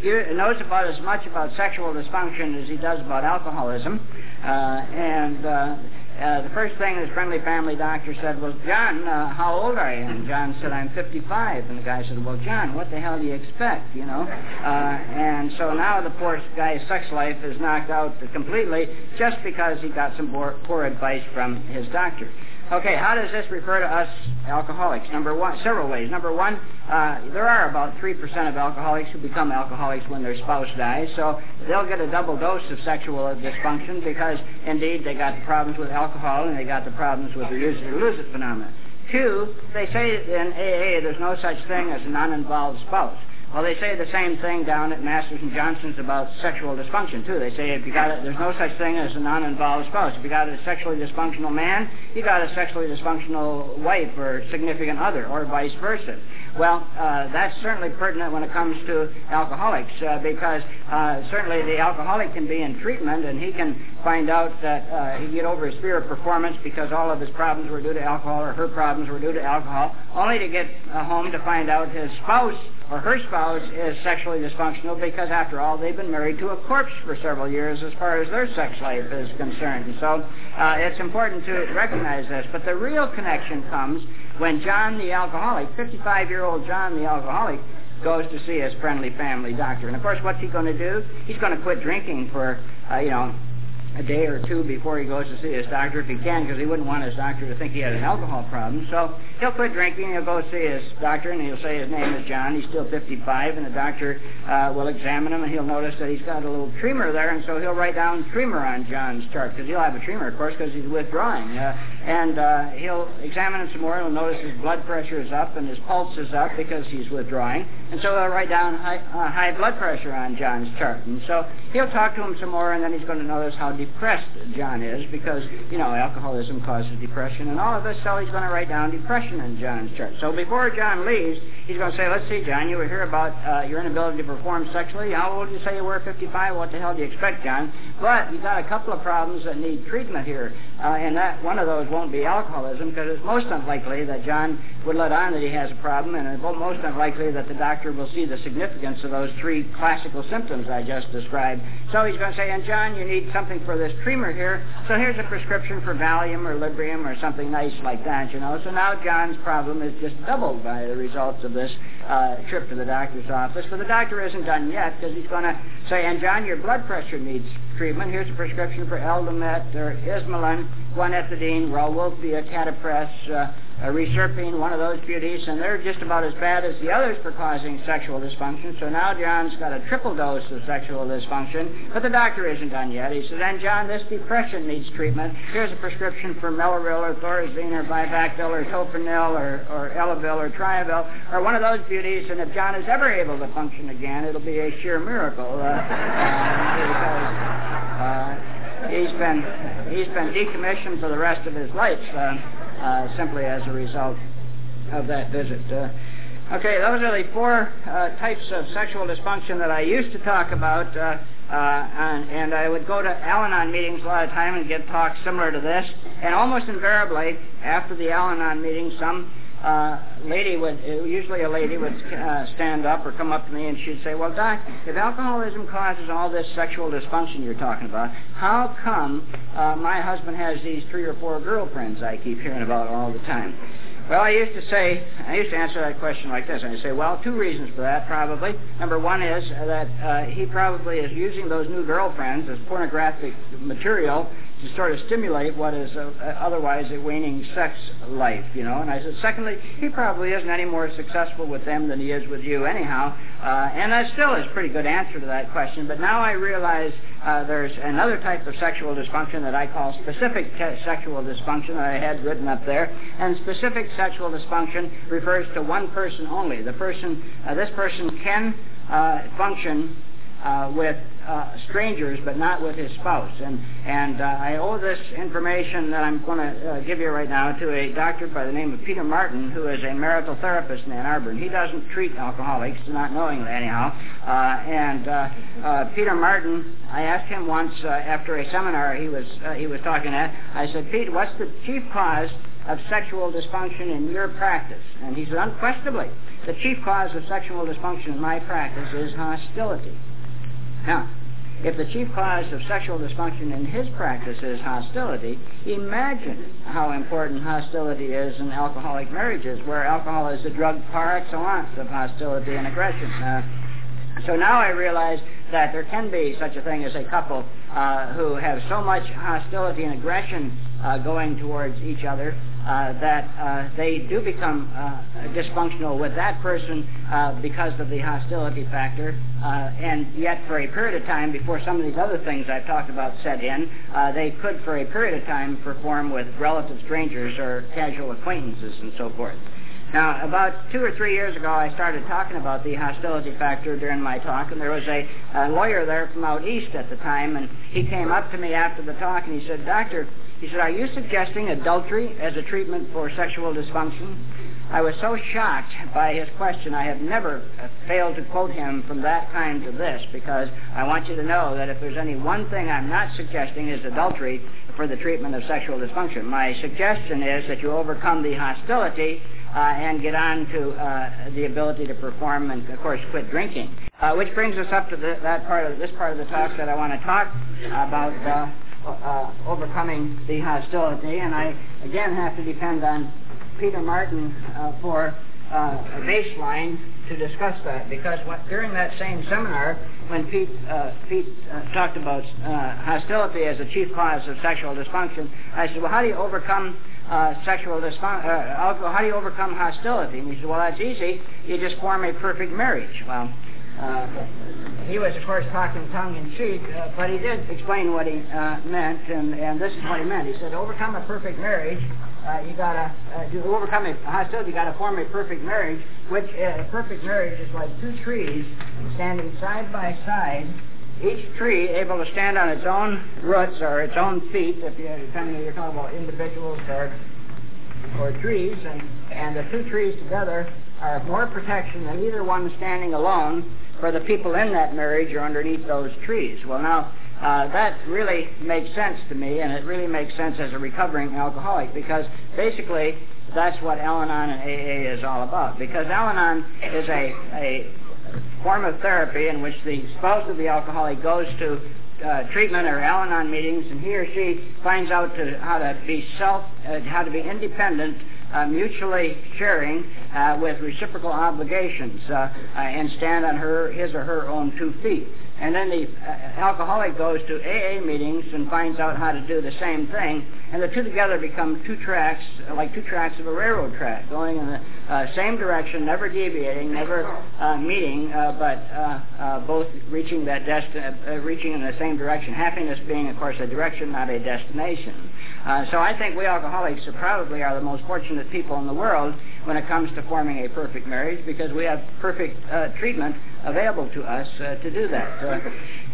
he knows about as much about sexual dysfunction as he does about alcoholism. Uh, and uh, uh, the first thing his friendly family doctor said was, John, uh, how old are you? And John said, I'm 55. And the guy said, Well, John, what the hell do you expect, you know? Uh, and so now the poor guy's sex life is knocked out completely just because he got some poor, poor advice from his doctor. Okay, how does this refer to us alcoholics? Number one, several ways. Number one, uh, there are about 3% of alcoholics who become alcoholics when their spouse dies, so they'll get a double dose of sexual dysfunction because, indeed, they got the problems with alcohol and they got the problems with the use it or lose it phenomenon. Two, they say in AA there's no such thing as a non-involved spouse. Well, they say the same thing down at Masters and Johnson's about sexual dysfunction too. They say if you got a, there's no such thing as a non-involved spouse. If you got a sexually dysfunctional man, you got a sexually dysfunctional wife or significant other, or vice versa. Well, uh, that's certainly pertinent when it comes to alcoholics uh, because uh, certainly the alcoholic can be in treatment and he can find out that uh, he get over his fear of performance because all of his problems were due to alcohol or her problems were due to alcohol, only to get uh, home to find out his spouse or her spouse is sexually dysfunctional because, after all, they've been married to a corpse for several years as far as their sex life is concerned. So uh, it's important to recognize this. But the real connection comes when John the alcoholic, 55 year old John the alcoholic, goes to see his friendly family doctor. And of course, what's he going to do? He's going to quit drinking for, uh, you know, a day or two before he goes to see his doctor if he can, because he wouldn't want his doctor to think he had an alcohol problem. So he'll quit drinking. He'll go see his doctor, and he'll say his name is John. He's still 55, and the doctor uh, will examine him, and he'll notice that he's got a little tremor there, and so he'll write down tremor on John's chart, because he'll have a tremor, of course, because he's withdrawing. Uh, and uh, he'll examine him some more. He'll notice his blood pressure is up, and his pulse is up because he's withdrawing. And so he'll write down high, uh, high blood pressure on John's chart. And so he'll talk to him some more, and then he's going to notice how depressed John is because, you know, alcoholism causes depression and all of this, so he's going to write down depression in John's chart. So before John leaves, he's going to say, let's see, John, you were here about uh, your inability to perform sexually. How old did you say you were? 55? What the hell do you expect, John? But you've got a couple of problems that need treatment here, uh, and that one of those won't be alcoholism because it's most unlikely that John would let on that he has a problem, and it's most unlikely that the doctor will see the significance of those three classical symptoms I just described. So he's going to say, and John, you need something for this tremor here. So here's a prescription for Valium or Librium or something nice like that, you know. So now John's problem is just doubled by the results of this uh, trip to the doctor's office. But the doctor isn't done yet because he's going to say, and John, your blood pressure needs treatment. Here's a prescription for Aldomet or Ismelin, guanethidine, Rauwolfia, Catapres, uh, uh, reserpine, one of those beauties, and they're just about as bad as the others for causing sexual dysfunction. So now John's got a triple dose of sexual dysfunction, but the doctor isn't done yet. He says, and John, this depression needs treatment. Here's a prescription for Mellaril or Thorazine or Vivactil or Tofranil or, or Elavil or Triavil or one of those beauties, and if John is ever able to function again, it'll be a sheer miracle. Uh, uh, because, he's been he's been decommissioned for the rest of his life. Uh, uh, simply as a result of that visit. Uh, Okay, those are the four uh, types of sexual dysfunction that I used to talk about, uh, uh, and, and, I would go to Al-Anon meetings a lot of time and get talks similar to this. And almost invariably, after the Al-Anon meeting, some uh, lady would, uh, usually a lady would uh, stand up or come up to me and she'd say, "Well, doc, if alcoholism causes all this sexual dysfunction you're talking about, how come uh, my husband has these three or four girlfriends I keep hearing about all the time?" Well, I used to say, I used to answer that question like this. And I say, well, two reasons for that, probably. Number one is that uh, he probably is using those new girlfriends as pornographic material to sort of stimulate what is a, a, otherwise a waning sex life, you know. And I said, secondly, he probably isn't any more successful with them than he is with you, anyhow. Uh, and that still is a pretty good answer to that question. But now I realize uh, there's another type of sexual dysfunction that I call specific te- sexual dysfunction that I had written up there. And specific sexual dysfunction refers to one person only. The person, uh, this person can uh, function uh, with uh, strangers, but not with his spouse. And and uh, I owe this information that I'm going to uh, give you right now to a doctor by the name of Peter Martin, who is a marital therapist in Ann Arbor. And he doesn't treat alcoholics, not knowingly anyhow. Uh, and uh, Peter Martin, I asked him once after a seminar he was he was talking at. I said, Pete, what's the chief cause of sexual dysfunction in your practice? And he said, unquestionably, the chief cause of sexual dysfunction in my practice is hostility. Now, if the chief cause of sexual dysfunction in his practice is hostility, imagine how important hostility is in alcoholic marriages, where alcohol is the drug par excellence of hostility and aggression. Uh, so now I realize that there can be such a thing as a couple uh, who have so much hostility and aggression uh, going towards each other that uh, they do become uh, dysfunctional with that person uh, because of the hostility factor, and yet for a period of time before some of these other things I've talked about set in, they could for a period of time perform with relative strangers or casual acquaintances and so forth. Now, about two or three years ago, I started talking about the hostility factor during my talk, and there was a, a lawyer there from out east at the time, and he came up to me after the talk and he said, Doctor, he said, Are you suggesting adultery as a treatment for sexual dysfunction? I was so shocked by his question, I have never failed to quote him from that time to this because I want you to know that if there's any one thing I'm not suggesting is adultery for the treatment of sexual dysfunction. My suggestion is that you overcome the hostility uh, and get on to uh, the ability to perform and, of course, quit drinking. Uh, which brings us up to the, that part of this part of the talk that I want to talk about uh, uh, overcoming the hostility, and I again have to depend on Peter Martin uh, for a baseline to discuss that because what, during that same seminar, when Pete, uh, Pete uh, talked about uh, hostility as a chief cause of sexual dysfunction, I said, well, how do you overcome uh, sexual dysfunction? Uh, how do you overcome hostility? And he said, well, that's easy. You just form a perfect marriage. Well, uh, he was, of course, talking tongue in cheek, uh, but he did explain what he uh, meant, and, and this is what he meant. He said, overcome a perfect marriage, uh, you gotta, uh, to overcome a hostility, you gotta form a perfect marriage, which uh, perfect marriage is like two trees standing side by side, each tree able to stand on its own roots or its own feet, if you, depending you're talking about individuals or or trees, and, and the two trees together are more protection than either one standing alone for the people in that marriage or underneath those trees. Well, now, uh, that really makes sense to me, and it really makes sense as a recovering alcoholic because basically that's what Al Anon and AA is all about. Because Al Anon is a, a form of therapy in which the spouse of the alcoholic goes to uh, treatment or Al Anon meetings, and he or she finds out to, how to be self, uh, how to be independent uh, mutually sharing uh, with reciprocal obligations uh, uh, and stand on her, his or her own two feet. And then the uh, alcoholic goes to AA meetings and finds out how to do the same thing, and the two together become two tracks, like two tracks of a railroad track, going in the uh, same direction, never deviating, never uh, meeting, uh, but uh, uh, both reaching that desti- reaching in the same direction. Happiness being, of course, a direction, not a destination. so I think we alcoholics probably are the most fortunate people in the world when it comes to forming a perfect marriage because we have perfect treatment available to us to do that.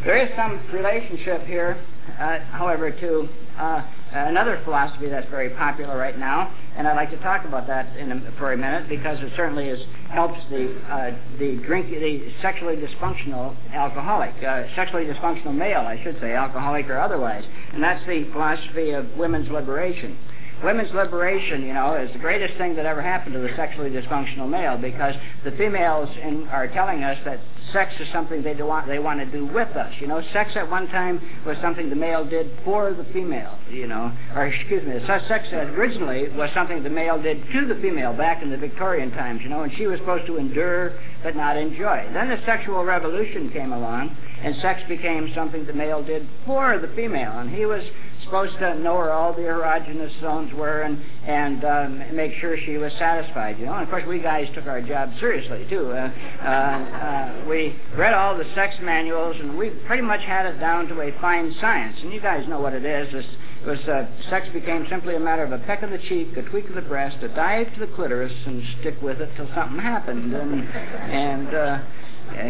There is some relationship here, uh, however, to uh, another philosophy that's very popular right now, and I'd like to talk about that a, for a minute because it certainly is, helps the uh, the drink the sexually dysfunctional alcoholic, uh, sexually dysfunctional male, I should say, alcoholic or otherwise, and that's the philosophy of women's liberation women's liberation, you know, is the greatest thing that ever happened to the sexually dysfunctional male because the females in, are telling us that sex is something they want they want to do with us. You know, sex at one time was something the male did for the female. You know, or excuse me, sex originally was something the male did to the female back in the Victorian times. You know, and she was supposed to endure but not enjoy. Then the sexual revolution came along, and sex became something the male did for the female, and he was supposed to know where all the erogenous zones were and and um, make sure she was satisfied. You know, and of course we guys took our job seriously too. Uh, uh, uh, we read all the sex manuals and we pretty much had it down to a fine science. And you guys know what it is. This, it was uh, sex became simply a matter of a peck of the cheek, a tweak of the breast, a dive to the clitoris, and stick with it till something happened. And and uh,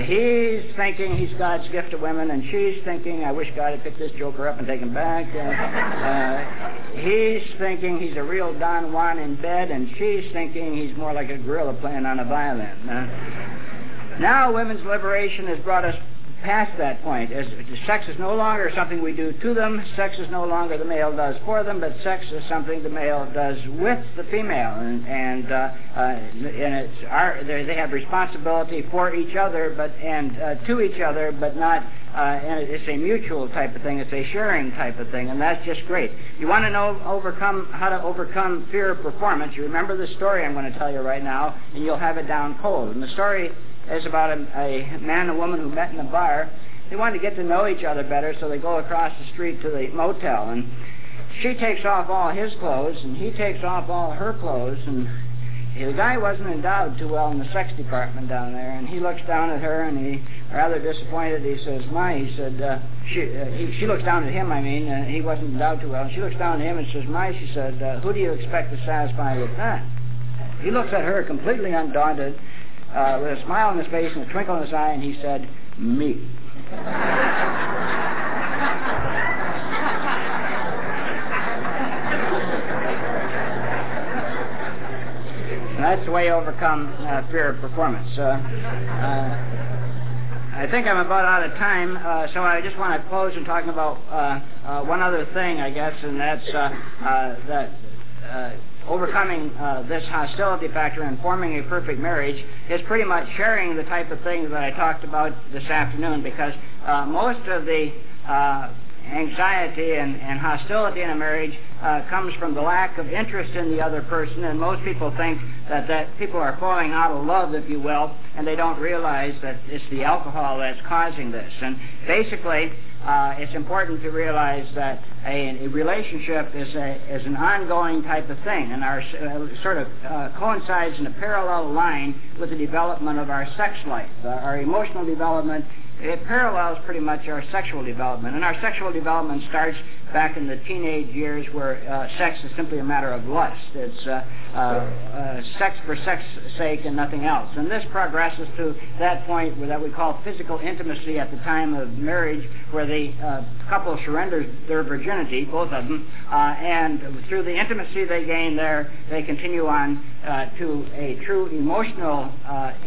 he's thinking he's God's gift to women, and she's thinking, I wish God had picked this joker up and taken him back. Uh, uh, he's thinking he's a real Don Juan in bed, and she's thinking he's more like a gorilla playing on a violin. Uh, now, women's liberation has brought us past that point. As sex is no longer something we do to them. Sex is no longer the male does for them, but sex is something the male does with the female, and and uh, uh, and it's our they have responsibility for each other, but and uh, to each other, but not. Uh, and it's a mutual type of thing. It's a sharing type of thing, and that's just great. You want to know overcome how to overcome fear of performance. You remember the story I'm going to tell you right now, and you'll have it down cold. And the story is about a, a man and a woman who met in a bar. They wanted to get to know each other better, so they go across the street to the motel, and she takes off all his clothes, and he takes off all her clothes, and the guy wasn't endowed too well in the sex department down there, and he looks down at her, and he, rather disappointed, he says, "My," he said, uh, she, uh, he, she looks down at him. I mean, uh, he wasn't endowed too well. And she looks down at him and says, "My," she said, uh, "Who do you expect to satisfy with that?" He looks at her completely undaunted, uh, with a smile on his face and a twinkle in his eye, and he said, Me. that's the way you overcome uh, fear of performance. Uh, uh, I think I'm about out of time, uh, so I just want to close in talking about uh, uh, one other thing, I guess, and that's that overcoming uh, this hostility factor and forming a perfect marriage is pretty much sharing the type of things that I talked about this afternoon because uh, most of the uh, anxiety and, and, hostility in a marriage uh, comes from the lack of interest in the other person, and most people think that, that people are falling out of love, if you will, and they don't realize that it's the alcohol that's causing this. And basically, uh, it's important to realize that a, a relationship is, a, is an ongoing type of thing, and our uh, sort of uh, coincides in a parallel line with the development of our sex life. Uh, our emotional development it parallels pretty much our sexual development. And our sexual development starts back in the teenage years where uh, sex is simply a matter of lust. It's uh, uh, uh sex for sex sake and nothing else. And this progresses to that point where that we call physical intimacy at the time of marriage, where the uh, couple surrenders their virginity, both of them, uh, and through the intimacy they gain there, they continue on to a true emotional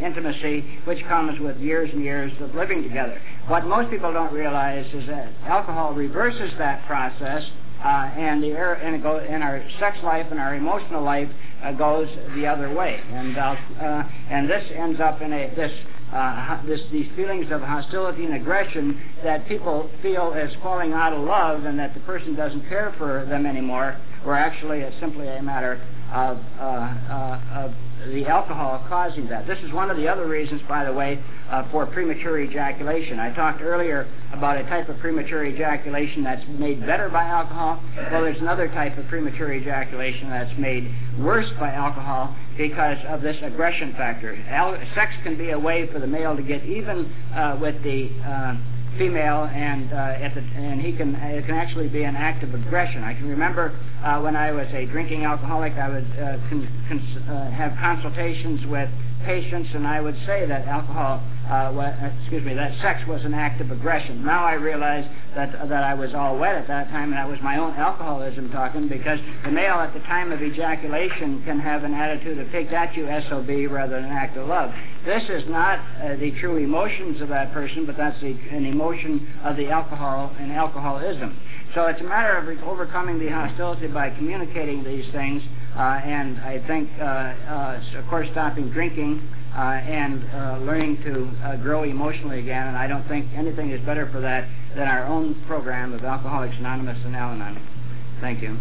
intimacy, which comes with years and years of living together. What most people don't realize is that alcohol reverses that process, uh, and the and, go, and our sex life and our emotional life uh, goes the other way, and uh, uh and this ends up in a this. Uh, this, these feelings of hostility and aggression that people feel as falling out of love and that the person doesn't care for them anymore, where actually it's simply a matter of, uh, of the alcohol causing that. This is one of the other reasons, by the way, uh, for premature ejaculation. I talked earlier about a type of premature ejaculation that's made better by alcohol. Well, there's another type of premature ejaculation that's made worse by alcohol because of this aggression factor. Al- sex can be a way for the male to get even uh, with the uh, female, and uh, the, and he can it can actually be an act of aggression. I can remember uh, when I was a drinking alcoholic, I would uh, con- con- uh, have consultations with patients, and I would say that alcohol, uh, was, excuse me, that sex was an act of aggression. Now I realize that that I was all wet at that time, and that was my own alcoholism talking, because the male at the time of ejaculation can have an attitude of take that you sob rather than an act of love. This is not uh, the true emotions of that person, but that's the, an emotion of the alcohol and alcoholism. So it's a matter of overcoming the hostility by communicating these things, and I think, uh, uh, of course, stopping drinking uh, and uh, learning to uh, grow emotionally again. And I don't think anything is better for that than our own program of Alcoholics Anonymous and Al-Anon. Thank you.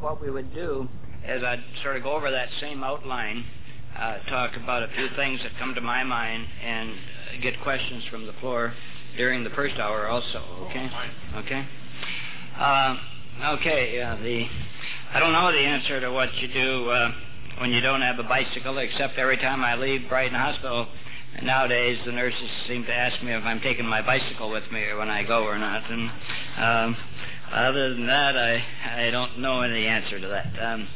What we would do is I'd sort of go over that same outline, uh, talk about a few things that come to my mind, and uh, get questions from the floor during the first hour also. Okay. Okay. Uh, okay. Uh, the I don't know the answer to what you do uh, when you don't have a bicycle, except every time I leave Brighton Hospital. Nowadays, the nurses seem to ask me if I'm taking my bicycle with me when I go or not. And um, other than that, I I don't know any answer to that. Um,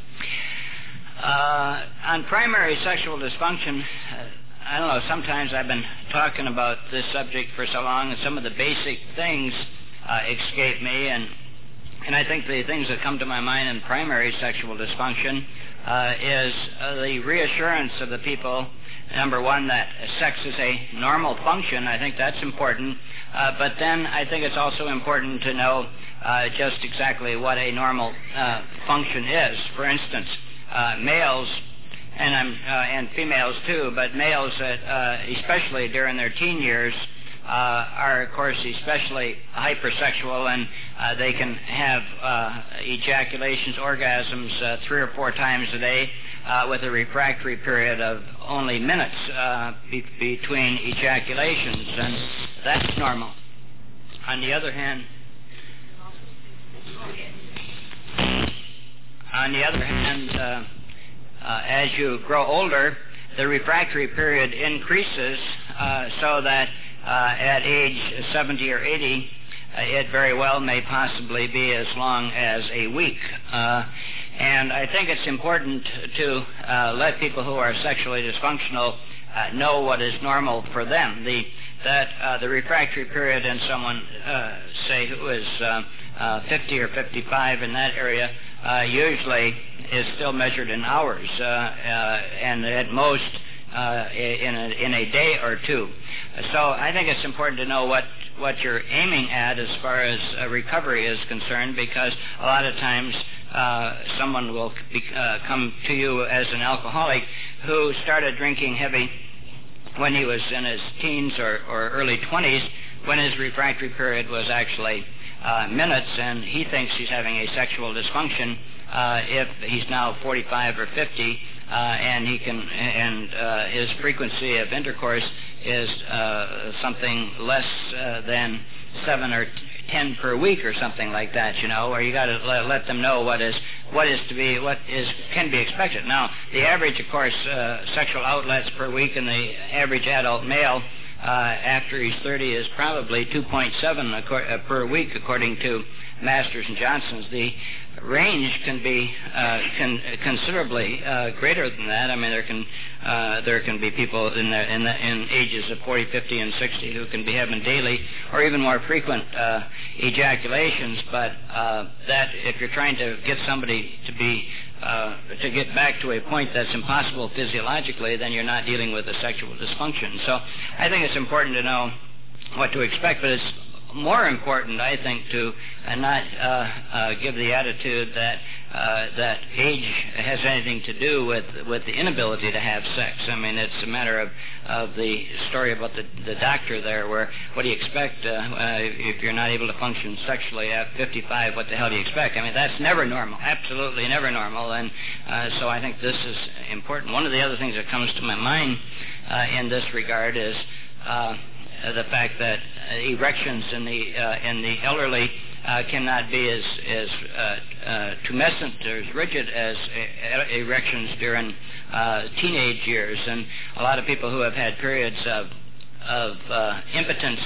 uh, on primary sexual dysfunction, uh, I don't know, sometimes I've been talking about this subject for so long, and some of the basic things uh, escape me, and and I think the things that come to my mind in primary sexual dysfunction uh, is uh, the reassurance of the people. Number one, that sex is a normal function. I think that's important. Uh, but then I think it's also important to know uh, just exactly what a normal uh, function is. For instance, uh, males and I'm uh, and females too, but males uh, especially during their teen years uh, are of course especially hypersexual and uh, they can have uh, ejaculations, orgasms uh, three or four times a day uh, with a refractory period of only minutes uh, be- between ejaculations, and that's normal. On the other hand, on the other hand, uh, uh, as you grow older, the refractory period increases uh, so that at age 70 or 80, uh, it very well may possibly be as long as a week. And I think it's important to let people who are sexually dysfunctional know what is normal for them. The that the refractory period in someone, say, who is uh, uh, 50 or 55 in that area, uh, usually is still measured in hours, uh, uh, and at most uh, in a, in a day or two. So I think it's important to know what what you're aiming at as far as uh, recovery is concerned, because a lot of times uh, someone will be, uh, come to you as an alcoholic who started drinking heavy when he was in his teens or, or early 20s, when his refractory period was actually uh, minutes, and he thinks he's having a sexual dysfunction uh, if he's now 45 or 50, uh, and he can and uh, his frequency of intercourse is uh, something less uh, than seven or ten per week or something like that, you know, where you got to let, let them know what is what is to be what is can be expected. Now, the average, of course, uh, sexual outlets per week in the average adult male after he's 30 is probably 2.7 uh, per week, according to Masters and Johnson's. The range can be uh, considerably uh, greater than that. I mean, there can uh, there can be people in the, in, the, in ages of 40, 50, and 60 who can be having daily or even more frequent uh, ejaculations. But uh, that if you're trying to get somebody to be uh, to get back to a point that's impossible physiologically, then you're not dealing with a sexual dysfunction. So I think it's important to know what to expect, but it's more important, I think, to uh, not uh, uh, give the attitude that uh, that age has anything to do with with the inability to have sex. I mean, it's a matter of of the story about the the doctor there, where what do you expect uh, uh, if you're not able to function sexually at 55? What the hell do you expect? I mean, that's never normal, absolutely never normal, and so I think this is important. One of the other things that comes to my mind in this regard is the fact that uh, erections in the uh, in the elderly uh, cannot be as as uh, uh, tumescent or as rigid as erections during teenage years, and a lot of people who have had periods of of impotence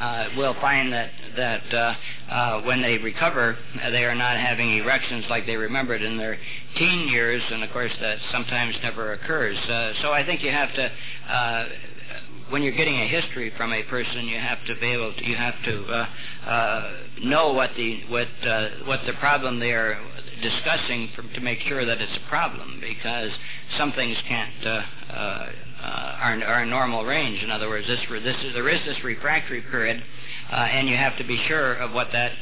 uh, will find that that uh, uh, when they recover, they are not having erections like they remembered in their teen years, and of course that sometimes never occurs. so I think you have to when you're getting a history from a person, you have to be able to, you have to uh, uh, know what the what uh, what the problem they are discussing to make sure that it's a problem because some things can't uh, uh, are, are in normal range. In other words, this, this is, there is this refractory period, uh, and you have to be sure of what that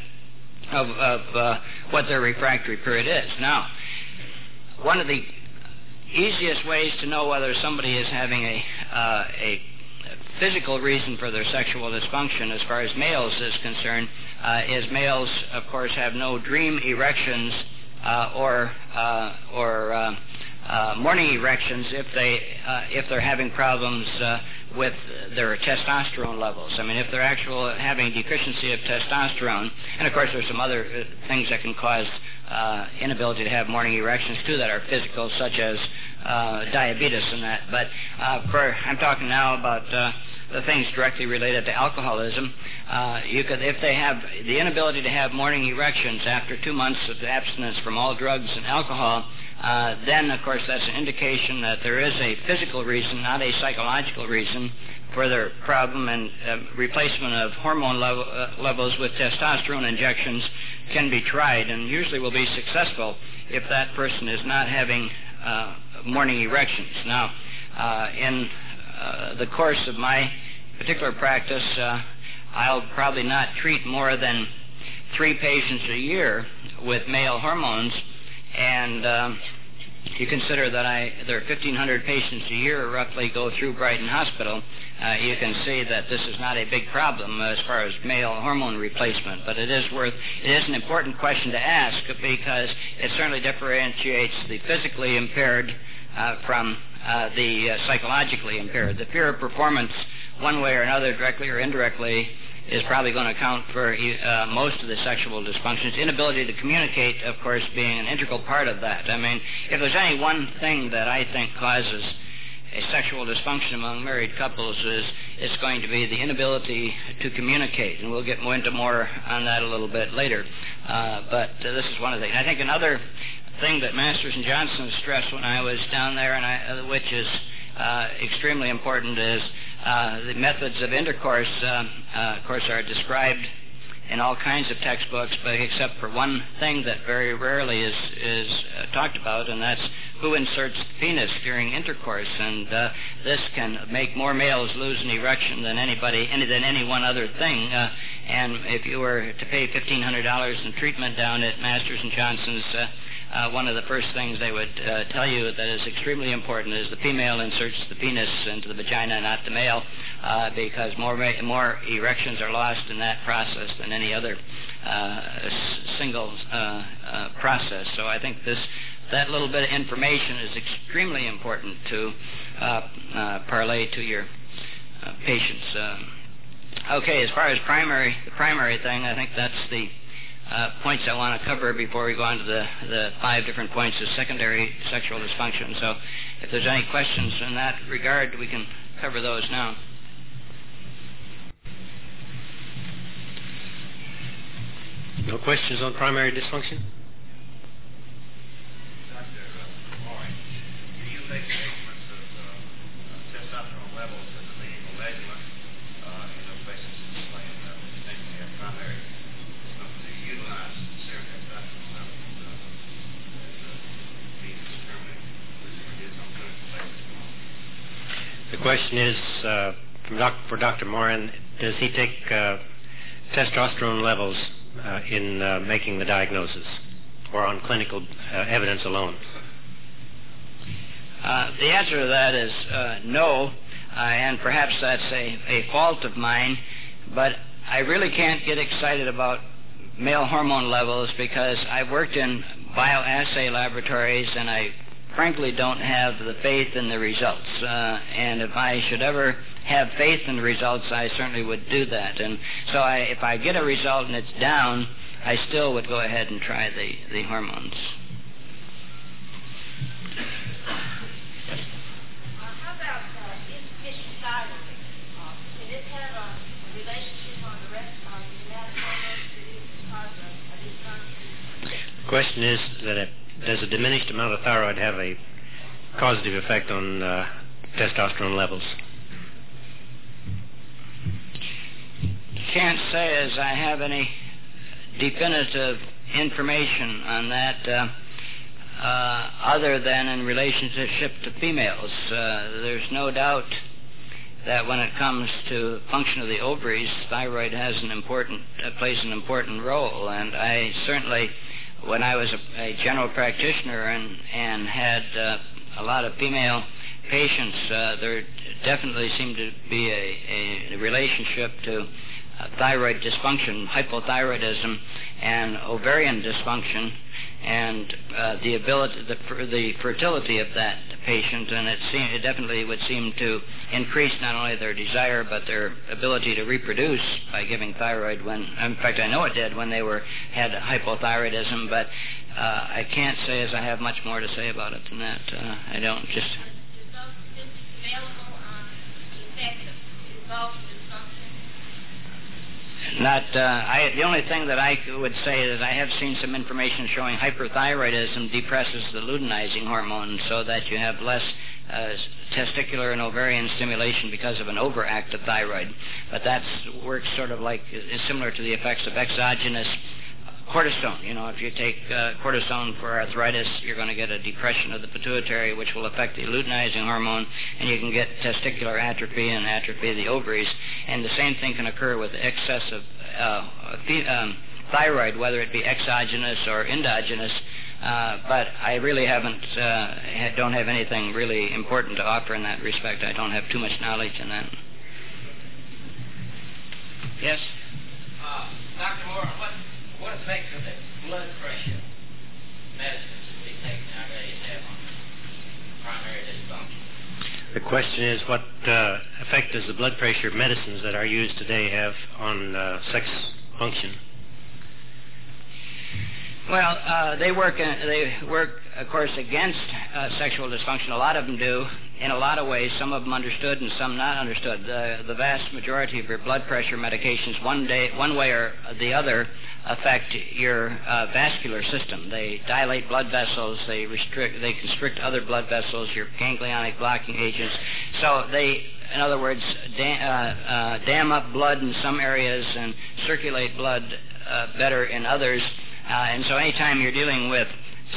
of, of what their refractory period is. Now, one of the easiest ways to know whether somebody is having a a physical reason for their sexual dysfunction as far as males is concerned uh, is males, of course, have no dream erections uh, or uh, or uh, uh, morning erections if they if they're having problems with their testosterone levels. I mean, if they're actual having deficiency of testosterone, and of course there's some other things that can cause inability to have morning erections too that are physical, such as diabetes and that. But for I'm talking now about the things directly related to alcoholism. Uh, you could, if they have the inability to have morning erections after two months of abstinence from all drugs and alcohol, uh, then of course that's an indication that there is a physical reason, not a psychological reason, for their problem. And uh, replacement of hormone level, uh, levels with testosterone injections can be tried, and usually will be successful if that person is not having uh, morning erections. Now, uh, in uh, the course of my particular practice, uh, I'll probably not treat more than three patients a year with male hormones, and um, you consider that I there are 1,500 patients a year roughly go through Brighton Hospital. Uh, you can see that this is not a big problem as far as male hormone replacement, but it is worth it is an important question to ask because it certainly differentiates the physically impaired uh, from uh, the uh, psychologically impaired. The fear of performance, one way or another, directly or indirectly, is probably going to account for uh, most of the sexual dysfunctions. Inability to communicate, of course, being an integral part of that. I mean, if there's any one thing that I think causes a sexual dysfunction among married couples is it's going to be the inability to communicate, and we'll get more into more on that a little bit later. Uh, but uh, this is one of the. Things. I think another thing that Masters and Johnson stressed when I was down there, and I, which is uh, extremely important, is uh, the methods of intercourse. Uh, uh, of course, are described in all kinds of textbooks, but except for one thing that very rarely is is uh, talked about, and that's who inserts the penis during intercourse, and uh, this can make more males lose an erection than anybody, any than any one other thing. Uh, and if you were to pay fifteen hundred dollars in treatment down at Masters and Johnson's. Uh, uh, one of the first things they would uh, tell you that is extremely important is the female inserts the penis into the vagina, not the male, uh, because more more erections are lost in that process than any other uh, single uh, uh, process. So I think this that little bit of information is extremely important to parlay to your patients. okay, as far as primary the primary thing, I think that's the uh, points I want to cover before we go on to the, the five different points of secondary sexual dysfunction. So if there's any questions in that regard, we can cover those now. No questions on primary dysfunction? The question is uh, doc- for Dr. Moran, does he take uh, testosterone levels uh, in uh, making the diagnosis or on clinical uh, evidence alone? Uh, the answer to that is no, and perhaps that's a, a fault of mine, but I really can't get excited about male hormone levels because I've worked in bioassay laboratories and I frankly don't have the faith in the results. Uh, and if I should ever have faith in the results, I certainly would do that. And so I, if I get a result and it's down, I still would go ahead and try the, the hormones. Question is that it, does a diminished amount of thyroid have a causative effect on uh, testosterone levels? Can't say as I have any definitive information on that. Uh, uh, other than in relationship to females. Uh, there's no doubt that when it comes to function of the ovaries, thyroid has an important uh, plays an important role, and I certainly when I was a, a general practitioner and and had uh, a lot of female patients, uh, there definitely seemed to be a, a relationship to uh, thyroid dysfunction, hypothyroidism, and ovarian dysfunction, and uh, the ability, the, the fertility of that patient, and it, it definitely would seem to increase not only their desire but their ability to reproduce by giving thyroid. When, in fact, I know it did when they were had hypothyroidism, but uh, I can't say as I have much more to say about it than that. Uh, I don't just. Not. Uh, I, the only thing that I would say is I have seen some information showing hyperthyroidism depresses the luteinizing hormone, so that you have less uh, testicular and ovarian stimulation because of an overactive thyroid. But that works sort of like is similar to the effects of exogenous cortisone. You know, if you take uh, cortisone for arthritis, you're going to get a depression of the pituitary, which will affect the luteinizing hormone, and you can get testicular atrophy and atrophy of the ovaries. And the same thing can occur with excess of uh, um, thyroid, whether it be exogenous or endogenous. Uh, but I really haven't, uh, don't have anything really important to offer in that respect. I don't have too much knowledge in that. Yes? Uh, Dr. Moore, what what effect of the blood pressure medicines that we take nowadays have on primary dysfunction? The question is, what uh, effect does the blood pressure medicines that are used today have on uh, sex function? Well, uh, they work. They work, of course, against uh, sexual dysfunction. A lot of them do, in a lot of ways. Some of them understood, and some not understood. The, the vast majority of your blood pressure medications, one day, one way or the other, affect your uh, vascular system. They dilate blood vessels. They restrict. They constrict other blood vessels. Your ganglionic blocking agents. So they in other words, dam, uh, uh, dam up blood in some areas and circulate blood uh, better in others. Uh, and so anytime you're dealing with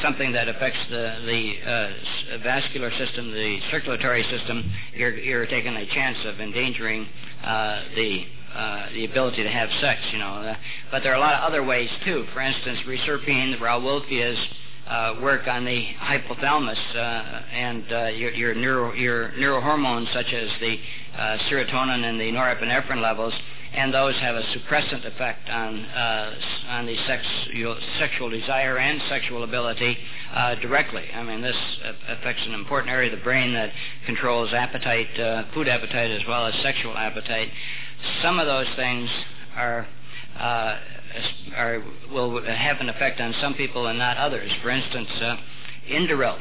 something that affects the, the uh, vascular system, the circulatory system, you're, you're taking a chance of endangering uh, the uh, the ability to have sex, you know. Uh, but there are a lot of other ways too. For instance, reserpine, the Rauwolfia's uh, work on the hypothalamus uh, and your your, neuro, your neurohormones such as the serotonin and the norepinephrine levels and those have a suppressant effect on uh, on the sex, sexual desire and sexual ability uh, directly. I mean, this affects an important area of the brain that controls appetite, uh, food appetite, as well as sexual appetite. Some of those things are. Uh, are, will have an effect on some people and not others. For instance, uh, Inderal,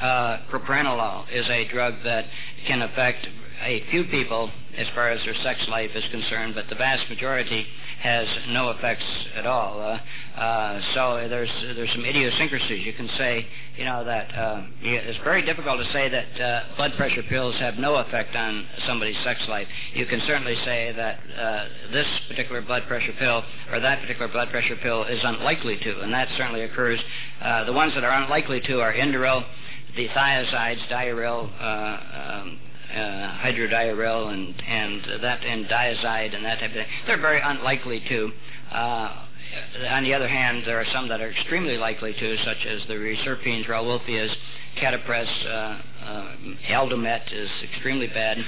uh, propranolol, is a drug that can affect a few people as far as their sex life is concerned, but the vast majority has no effects at all. Uh, uh, so there's there's some idiosyncrasies. You can say, you know, that uh, it's very difficult to say that uh, blood pressure pills have no effect on somebody's sex life. You can certainly say that uh, this particular blood pressure pill or that particular blood pressure pill is unlikely to, and that certainly occurs. Uh, the ones that are unlikely to are Inderal, the thiazides, Diuril, um, uh, and and that and Dyazide and that type of thing. They're very unlikely to. Uh, on the other hand, there are some that are extremely likely to, such as the reserpines, Rauwolfias, Catapres, uh, uh, Aldomet is extremely bad.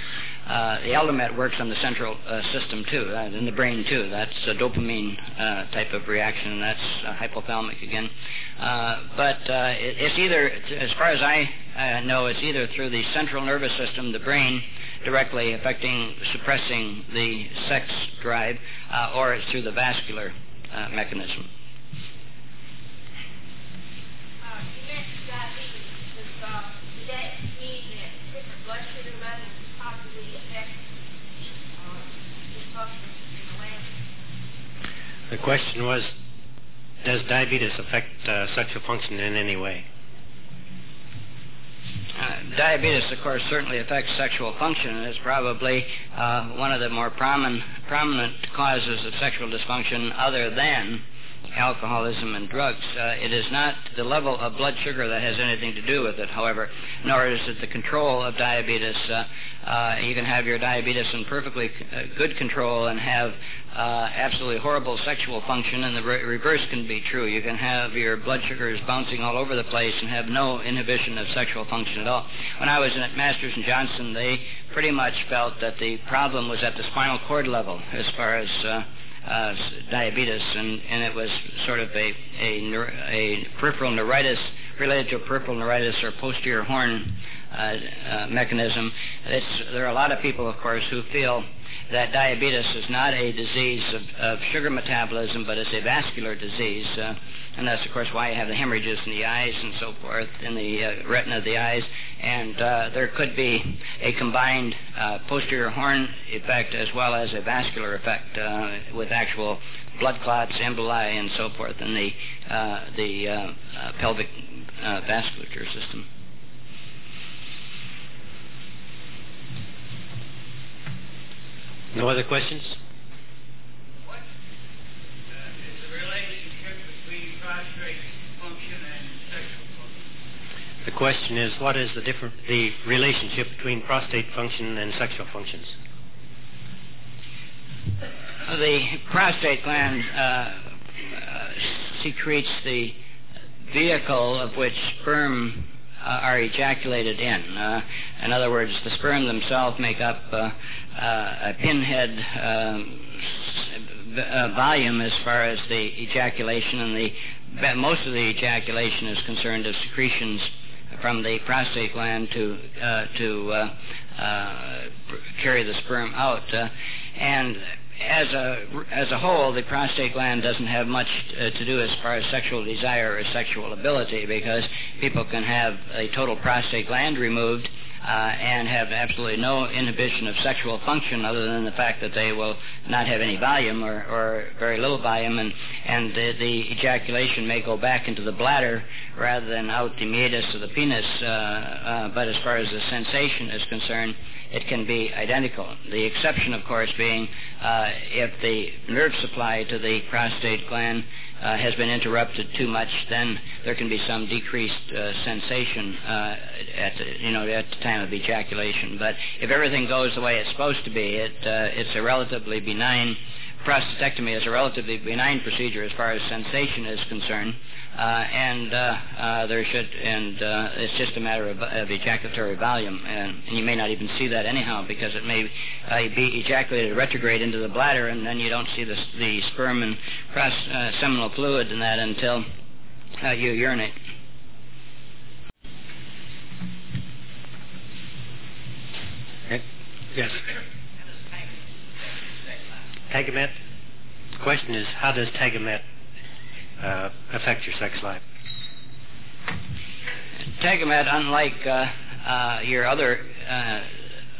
Uh, the Aldomet works on the central uh, system too, uh, in the brain too. That's a dopamine uh, type of reaction, and that's hypothalamic again. Uh, but it, it's either, as far as I know, it's either through the central nervous system, the brain, directly affecting, suppressing the sex drive, or it's through the vascular mechanism. Uh, you mentioned diabetes. Does, uh, does that mean that different blood sugar levels possibly affect uh, dysfunction in the gland? The question was, does diabetes affect uh, sexual function in any way? Uh, diabetes, of course, certainly affects sexual function, and is probably uh, one of the more prominent, prominent causes of sexual dysfunction other than alcoholism and drugs. Uh, it is not the level of blood sugar that has anything to do with it, however, nor is it the control of diabetes. Uh, uh, you can have your diabetes in perfectly uh, good control and have uh, absolutely horrible sexual function, and the re- reverse can be true. You can have your blood sugars bouncing all over the place and have no inhibition of sexual function at all. When I was at Masters and Johnson, they pretty much felt that the problem was at the spinal cord level as far as uh, diabetes, and, and it was sort of a, a, a peripheral neuritis a peripheral neuritis or posterior horn uh, uh, mechanism. It's, there are a lot of people, of course, who feel that diabetes is not a disease of, of sugar metabolism, but is a vascular disease. Uh, and that's, of course, why you have the hemorrhages in the eyes and so forth, in the uh, retina of the eyes. And uh, there could be a combined uh, posterior horn effect as well as a vascular effect with actual blood clots, emboli, and so forth in the, the pelvic uh, vasculature system. No other questions? What uh, the relationship between prostate function and sexual function? The question is, what is the different the relationship between prostate function and sexual functions? The prostate gland uh, uh, secretes the vehicle of which sperm uh, are ejaculated in. Uh, in other words, the sperm themselves make up uh, uh, a pinhead um, uh, volume as far as the ejaculation, and the most of the ejaculation is concerned of secretions from the prostate gland to uh, to carry the sperm out, and as a as a whole, the prostate gland doesn't have much uh, to do as far as sexual desire or sexual ability because people can have a total prostate gland removed uh, and have absolutely no inhibition of sexual function other than the fact that they will not have any volume or, or very little volume and and the, the ejaculation may go back into the bladder rather than out the meatus of the penis. Uh, uh, but as far as the sensation is concerned, it can be identical. The exception, of course, being uh, if the nerve supply to the prostate gland uh, has been interrupted too much, then there can be some decreased uh, sensation uh, at the, you know at the time of ejaculation. But if everything goes the way it's supposed to be, it uh, it's a relatively benign prostatectomy is a relatively benign procedure as far as sensation is concerned, uh, and uh, uh, there should and uh, it's just a matter of, of ejaculatory volume, and, and you may not even see that anyhow because it may uh, be ejaculated retrograde into the bladder, and then you don't see the the sperm and pros, uh, seminal fluid in that until you urinate. Yes. Tagamet. The question is, how does Tagamet uh, affect your sex life? Tagamet, unlike uh, uh, your other uh,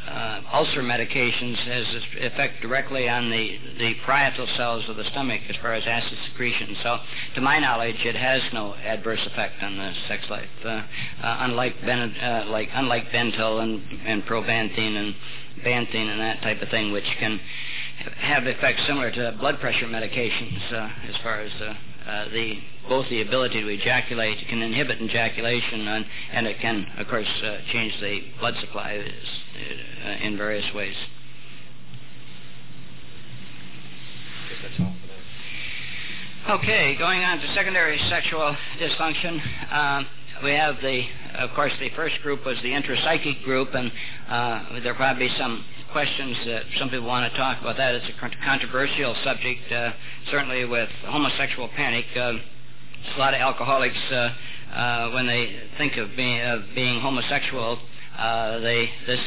uh, ulcer medications, has this effect directly on the, the parietal cells of the stomach as far as acid secretion. So, to my knowledge, it has no adverse effect on the sex life. Uh, unlike ben, like unlike Bentyl and, and probanthine and banthine and that type of thing, which can have effects similar to blood pressure medications uh, as far as uh, uh, the both the ability to ejaculate can inhibit ejaculation and, and it can of course uh, change the blood supply uh, in various ways. Okay, going on to secondary sexual dysfunction. Um, we have the, of course, the first group was the intrapsychic group, and uh, there probably some questions that some people want to talk about that. It's a controversial subject, uh, certainly with homosexual panic. Uh, a lot of alcoholics, uh, when they think of being, of being homosexual, they this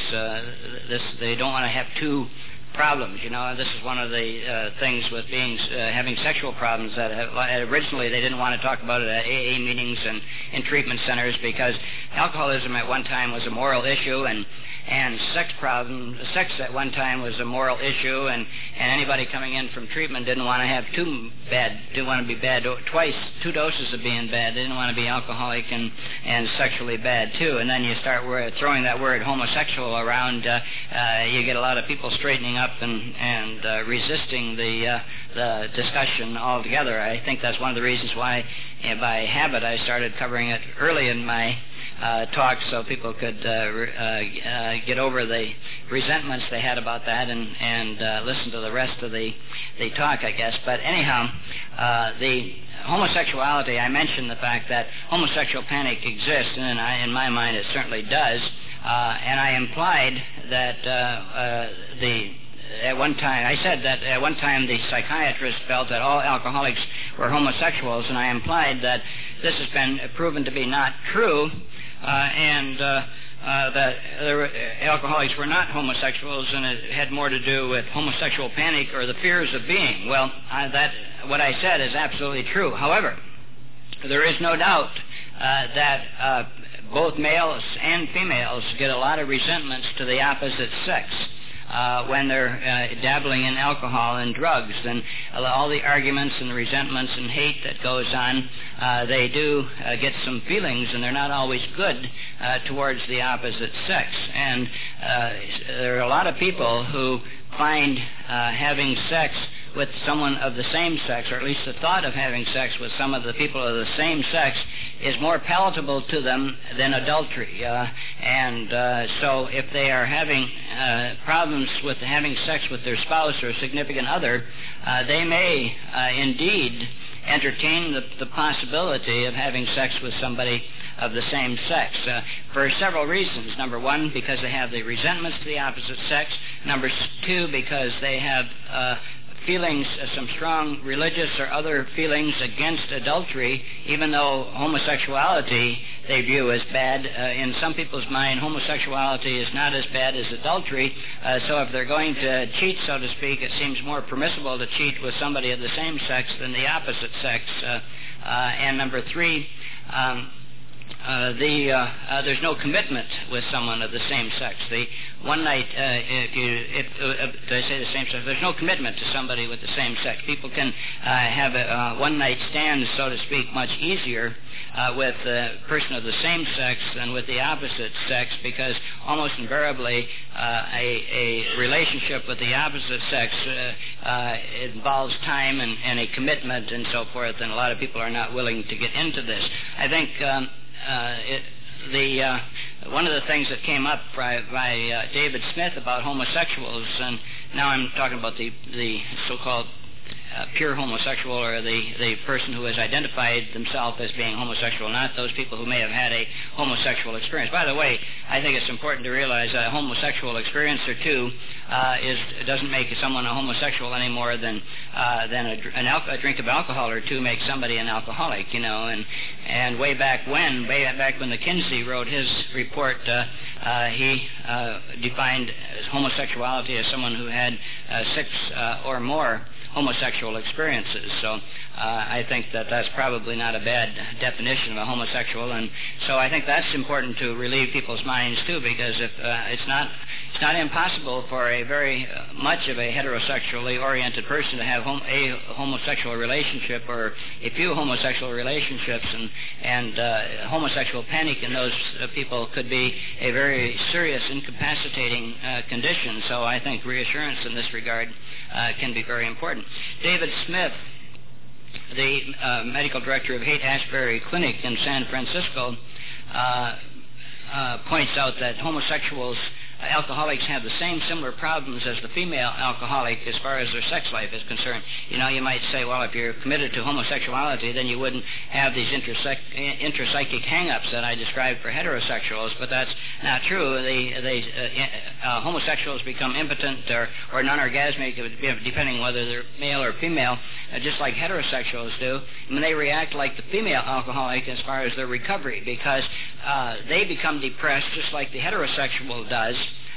this they don't want to have two problems. You know, this is one of the uh, things with being uh, having sexual problems that have, originally they didn't want to talk about it at AA meetings and in treatment centers because alcoholism at one time was a moral issue and and sex problem sex at one time was a moral issue and and anybody coming in from treatment didn't want to have too bad didn't want to be bad twice two doses of being bad they didn't want to be alcoholic and and sexually bad too. And then you start throwing that word homosexual around uh, uh, you get a lot of people straightening up and and uh, resisting the uh, the discussion altogether. I think that's one of the reasons why by habit I started covering it early in my uh, talk so people could uh, uh, uh, get over the resentments they had about that and, and uh, listen to the rest of the, the talk, I guess. But anyhow, uh, the homosexuality, I mentioned the fact that homosexual panic exists, and I, in my mind it certainly does. and I implied that the at one time, I said that at one time the psychiatrist felt that all alcoholics were homosexuals, and I implied that this has been proven to be not true, uh, and uh, uh, that alcoholics were not homosexuals, and it had more to do with homosexual panic or the fears of being. Well, I, that what I said is absolutely true. However, there is no doubt uh, that uh, both males and females get a lot of resentments to the opposite sex uh, when they're uh, dabbling in alcohol and drugs. And all the arguments and the resentments and hate that goes on, uh, they do uh, get some feelings, and they're not always good uh, towards the opposite sex. And uh, there are a lot of people who find having sex with someone of the same sex, or at least the thought of having sex with some of the people of the same sex, is more palatable to them than adultery. Uh, and uh, so if they are having uh, problems with having sex with their spouse or significant other, uh, they may uh, indeed entertain the, the possibility of having sex with somebody of the same sex uh, for several reasons. Number one, because they have the resentments to the opposite sex. Number two, because they have uh, feelings, uh, some strong religious or other feelings against adultery, even though homosexuality they view as bad. Uh, in some people's mind, homosexuality is not as bad as adultery. Uh, so if they're going to cheat, so to speak, it seems more permissible to cheat with somebody of the same sex than the opposite sex. Uh, uh and number three, um, uh, the uh, uh, there's no commitment with someone of the same sex. The one night, uh, if you if uh, I say the same sex, there's no commitment to somebody with the same sex. People can have a one night stand, so to speak, much easier with a person of the same sex than with the opposite sex, because almost invariably a, a relationship with the opposite sex involves time and, and, a commitment and so forth, and a lot of people are not willing to get into this. I think. Um, it, the uh, one of the things that came up by, by uh, David Smith about homosexuals, and now I'm talking about the the so-called uh, pure homosexual or the, the person who has identified themselves as being homosexual, not those people who may have had a homosexual experience. By the way, I think it's important to realize a homosexual experience or two uh, is doesn't make someone a homosexual any more than uh, than a, an al- a drink of alcohol or two makes somebody an alcoholic, you know. And and way back when, way back when the Kinsey wrote his report, uh, uh, he uh, defined homosexuality as someone who had uh, six uh, or more homosexual experiences. So uh, I think that that's probably not a bad definition of a homosexual, and so I think that's important to relieve people's minds too, because if uh, it's not it's not impossible for a very uh, much of a heterosexually oriented person to have hom- a homosexual relationship or a few homosexual relationships, and and uh, homosexual panic in those uh, people could be a very serious incapacitating uh, condition. So I think reassurance in this regard uh, can be very important. David Smith, the uh, medical director of Haight Ashbury Clinic in San Francisco, uh, uh points out that homosexuals alcoholics have the same similar problems as the female alcoholic as far as their sex life is concerned. You know, you might say, well, if you're committed to homosexuality, then you wouldn't have these intrapsychic hang-ups that I described for heterosexuals, but that's not true. They, they, uh, uh, homosexuals become impotent or, or non-orgasmic, depending whether they're male or female, uh, just like heterosexuals do. And they react like the female alcoholic as far as their recovery because uh, they become depressed just like the heterosexual does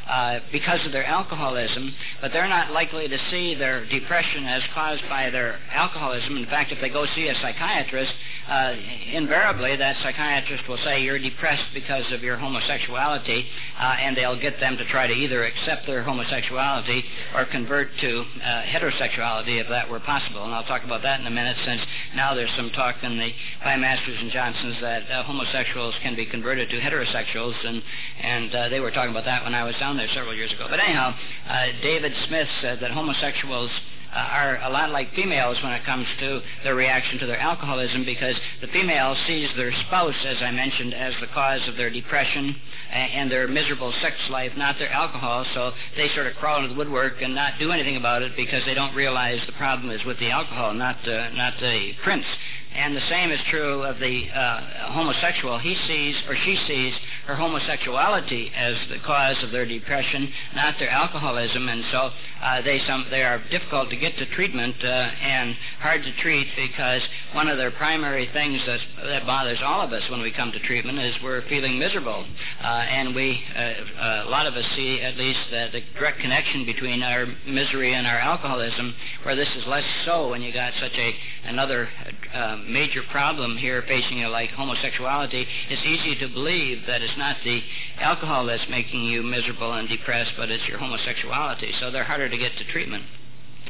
uh, because of their alcoholism, but they're not likely to see their depression as caused by their alcoholism. In fact, if they go see a psychiatrist, uh, invariably that psychiatrist will say you're depressed because of your homosexuality, uh, and they'll get them to try to either accept their homosexuality or convert to uh, heterosexuality if that were possible. And I'll talk about that in a minute since now there's some talk in the by Masters and Johnsons that uh, homosexuals can be converted to heterosexuals, and, and uh, they were talking about that when I was down there several years ago. But anyhow, uh, David Smith said that homosexuals uh, are a lot like females when it comes to their reaction to their alcoholism because the female sees their spouse, as I mentioned, as the cause of their depression and their miserable sex life, not their alcohol. So they sort of crawl into the woodwork and not do anything about it because they don't realize the problem is with the alcohol, not uh, not the prince. And the same is true of the uh, homosexual. He sees or she sees her homosexuality as the cause of their depression, not their alcoholism, and so uh, they some they are difficult to get to treatment uh, and hard to treat because one of their primary things that that bothers all of us when we come to treatment is we're feeling miserable, uh, and we uh, a lot of us see at least the direct connection between our misery and our alcoholism, where this is less so when you got such a another uh, major problem here facing you like homosexuality. It's easy to believe that it's not the alcohol that's making you miserable and depressed, but it's your homosexuality. So they're harder to get to treatment.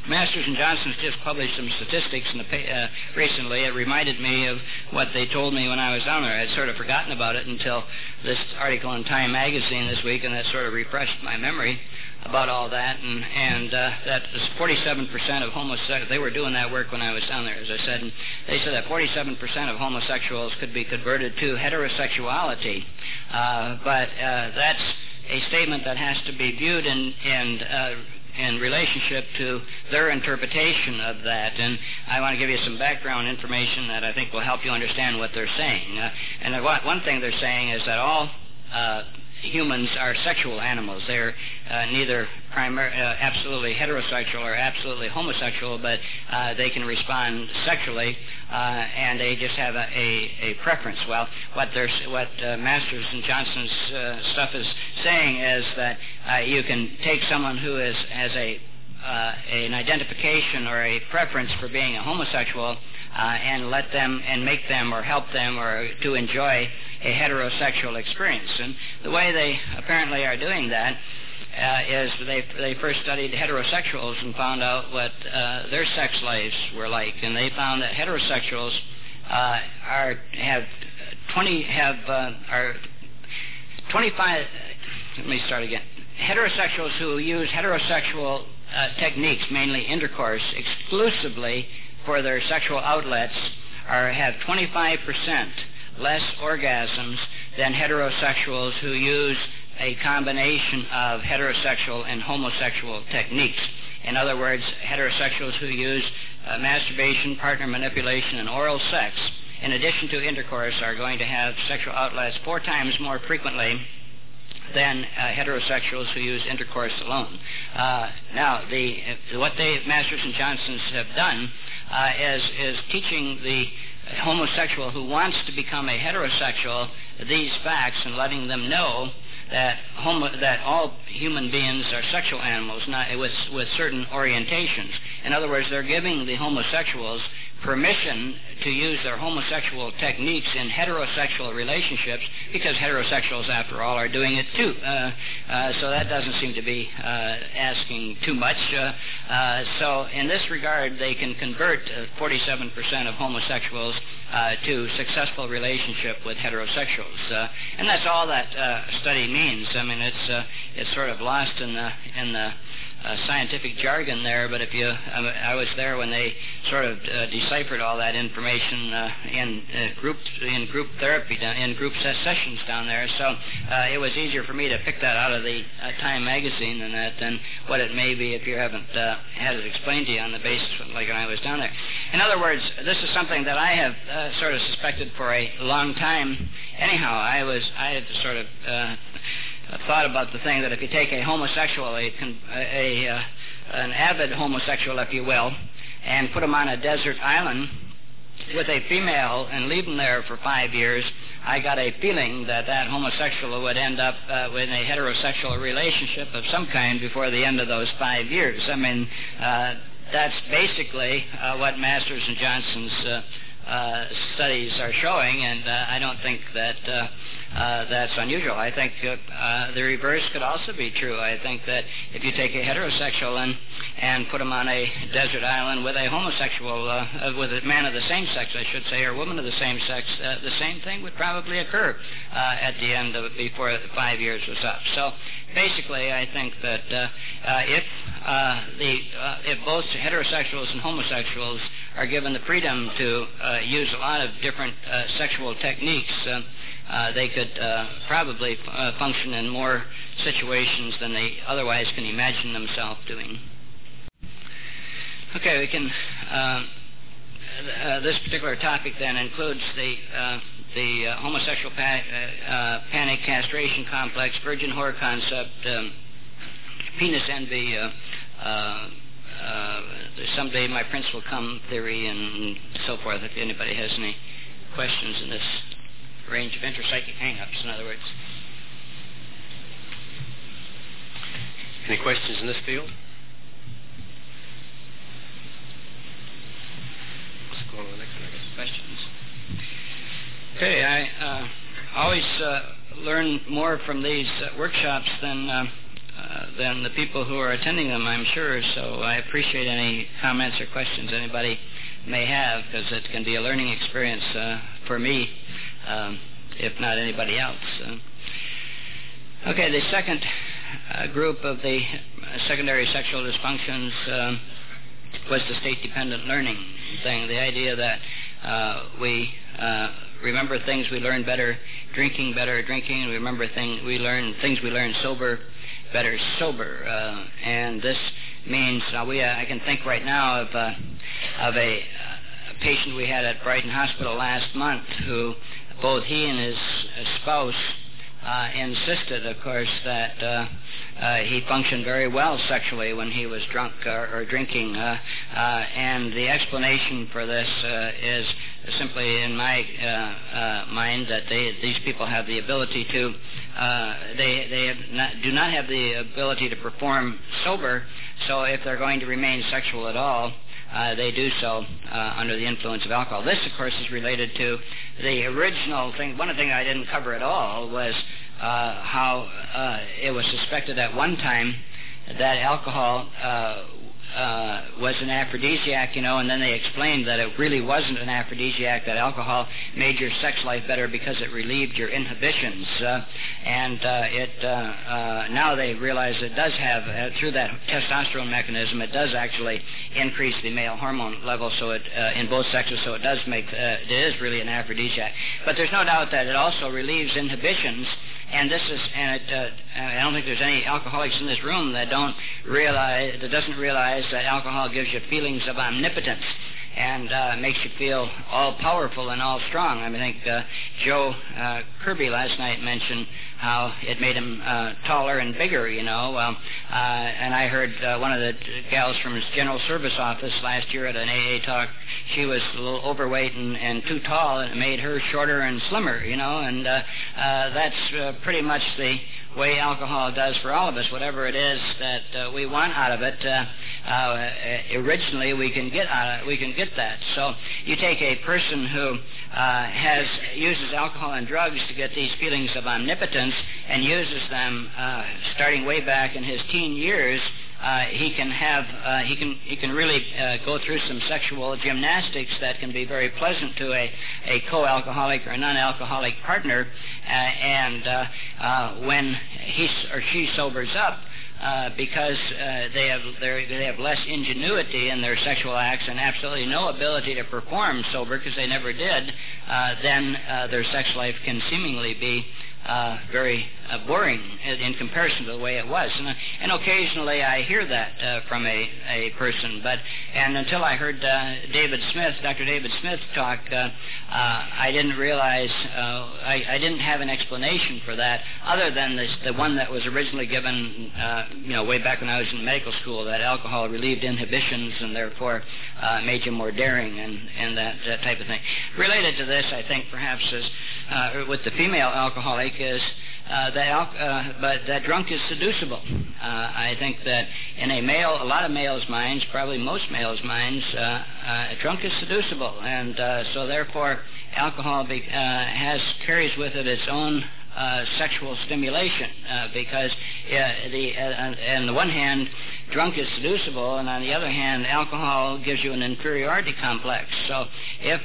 Masters and Johnson's just published some statistics the, uh, recently. It reminded me of what they told me when I was down there. I'd sort of forgotten about it until this article in Time magazine this week, and that sort of refreshed my memory about all that, and and uh, that was 47% of homosexuals. They were doing that work when I was down there, as I said. And they said that 47% of homosexuals could be converted to heterosexuality, uh, but uh, that's a statement that has to be viewed in in uh, in relationship to their interpretation of that. And I want to give you some background information that I think will help you understand what they're saying. Uh, and one thing they're saying is that all uh, humans are sexual animals. They're uh, neither primar- uh, absolutely heterosexual or absolutely homosexual, but uh, they can respond sexually, uh, and they just have a, a, a preference. Well, what, what uh, Masters and Johnson's uh, stuff is saying is that you can take someone who is has a an identification or a preference for being a homosexual uh, and let them and make them or help them or to enjoy a heterosexual experience. And the way they apparently are doing that uh, is they they first studied heterosexuals and found out what uh, their sex lives were like, and they found that heterosexuals uh, are have twenty have uh, are twenty five. Let me start again. Heterosexuals who use heterosexual uh, techniques, mainly intercourse, exclusively for their sexual outlets are have 25% less orgasms than heterosexuals who use a combination of heterosexual and homosexual techniques. In other words, heterosexuals who use uh, masturbation, partner manipulation, and oral sex, in addition to intercourse, are going to have sexual outlets four times more frequently than uh, heterosexuals who use intercourse alone. Uh, now, the, what they, Masters and Johnsons have done uh, is, is teaching the homosexual who wants to become a heterosexual these facts and letting them know that homo, that all human beings are sexual animals not, with, with certain orientations. In other words, they're giving the homosexuals permission to use their homosexual techniques in heterosexual relationships because heterosexuals, after all, are doing it too. Uh, uh, so that doesn't seem to be uh, asking too much. Uh, uh, so in this regard, they can convert 47% uh, of homosexuals to successful relationship with heterosexuals, and that's all that study means. I mean, it's it's sort of lost in the in the uh, scientific jargon there, but if you, I, I was there when they sort of uh, deciphered all that information uh, in uh, group in group therapy in group sessions down there. So uh, it was easier for me to pick that out of the uh, Time magazine than that than what it may be if you haven't uh, had it explained to you on the basis of, like when I was down there. In other words, this is something that I have uh, sort of suspected for a long time. Anyhow, I was I had to sort of. Uh, thought about the thing that if you take a homosexual, a, a, uh, an avid homosexual, if you will, and put him on a desert island with a female and leave him there for five years, I got a feeling that that homosexual would end up uh, with a heterosexual relationship of some kind before the end of those five years. I mean, uh, that's basically uh, what Masters and Johnson's uh, uh, studies are showing, and uh, I don't think that uh, uh, that's unusual. I think uh, uh, the reverse could also be true. I think that if you take a heterosexual and and put him on a desert island with a homosexual, with a man of the same sex, I should say, or woman of the same sex, the same thing would probably occur at the end of before five years was up. So basically, I think that if the if both heterosexuals and homosexuals are given the freedom to uh, use a lot of different uh, sexual techniques. Uh, uh, they could uh, probably uh, function in more situations than they otherwise can imagine themselves doing. Okay, we can. This particular topic then includes the the homosexual pa- panic castration complex, virgin whore concept, um, penis envy. Uh, someday my prince will come theory and so forth. If anybody has any questions in this range of intrapsychic hang-ups, in other words. Any questions in this field? Let's go on to the next one, I guess. questions. Okay, I uh, always uh, learn more from these uh, workshops than uh, than the people who are attending them, I'm sure. So I appreciate any comments or questions anybody may have, because it can be a learning experience uh, for me, um, if not anybody else. Uh, okay, the second uh, group of the secondary sexual dysfunctions. Um, was the state-dependent learning thing. The idea that uh, we uh, remember things we learn better drinking better drinking. We remember things we learn things we learn sober better sober. Uh, and this means uh, we uh, I can think right now of uh, of a, a patient we had at Brighton Hospital last month who both he and his uh, spouse uh, insisted, of course, that uh, uh, he functioned very well sexually when he was drunk or, or drinking. Uh, uh, and the explanation for this uh, is simply, in my uh, uh, mind, that they, these people have the ability to, uh, they, they not, do not have the ability to perform sober, so if they're going to remain sexual at all, uh, they do so uh, under the influence of alcohol. This, of course, is related to the original thing. One of the things I didn't cover at all was uh, how uh, it was suspected at one time that alcohol uh, was an aphrodisiac, you know, and then they explained that it really wasn't an aphrodisiac, that alcohol made your sex life better because it relieved your inhibitions. Uh, and uh, it uh, uh, now they realize it does have, uh, through that testosterone mechanism, it does actually increase the male hormone level so it, uh, in both sexes, so it does make, uh, it is really an aphrodisiac. But there's no doubt that it also relieves inhibitions and this is, and it, uh, I don't think there's any alcoholics in this room that don't realize, that doesn't realize that alcohol gives you feelings of omnipotence and uh, makes you feel all powerful and all strong. I, mean, I think uh, Joe uh, Kirby last night mentioned how it made him uh, taller and bigger, you know. Um, uh, and I heard uh, one of the gals from his general service office last year at an AA talk. She was a little overweight and, and too tall, and it made her shorter and slimmer, you know. And uh, uh, that's uh, pretty much the way alcohol does for all of us. Whatever it is that uh, we want out of it, uh, uh, originally we can get out we can get that. So you take a person who uh, has uses alcohol and drugs to get these feelings of omnipotence and uses them uh, starting way back in his teen years. Uh, he can have uh, he can he can really uh, go through some sexual gymnastics that can be very pleasant to a, a co-alcoholic or non-alcoholic partner, uh, and uh, when he or she sobers up, uh, because uh, they have they have less ingenuity in their sexual acts and absolutely no ability to perform sober because they never did, uh, then their sex life can seemingly be uh, very uh, boring in, comparison to the way it was. And, uh, and occasionally I hear that uh, from a, a person, but and until I heard uh, David Smith, Dr. David Smith talk, uh, uh, I didn't realize uh, I, I didn't have an explanation for that other than this, the one that was originally given, uh, you know, way back when I was in medical school, that alcohol relieved inhibitions and therefore uh, made you more daring and and that, that type of thing. Related to this, I think perhaps is uh, with the female alcoholic is uh, that uh, but that drunk is seducible. Uh, I think that in a male, a lot of males' minds, probably most males' minds, uh, uh, drunk is seducible, and so therefore alcohol be, has carries with it its own uh, sexual stimulation uh, because uh, the on the one hand, drunk is seducible, and on the other hand, alcohol gives you an inferiority complex. So if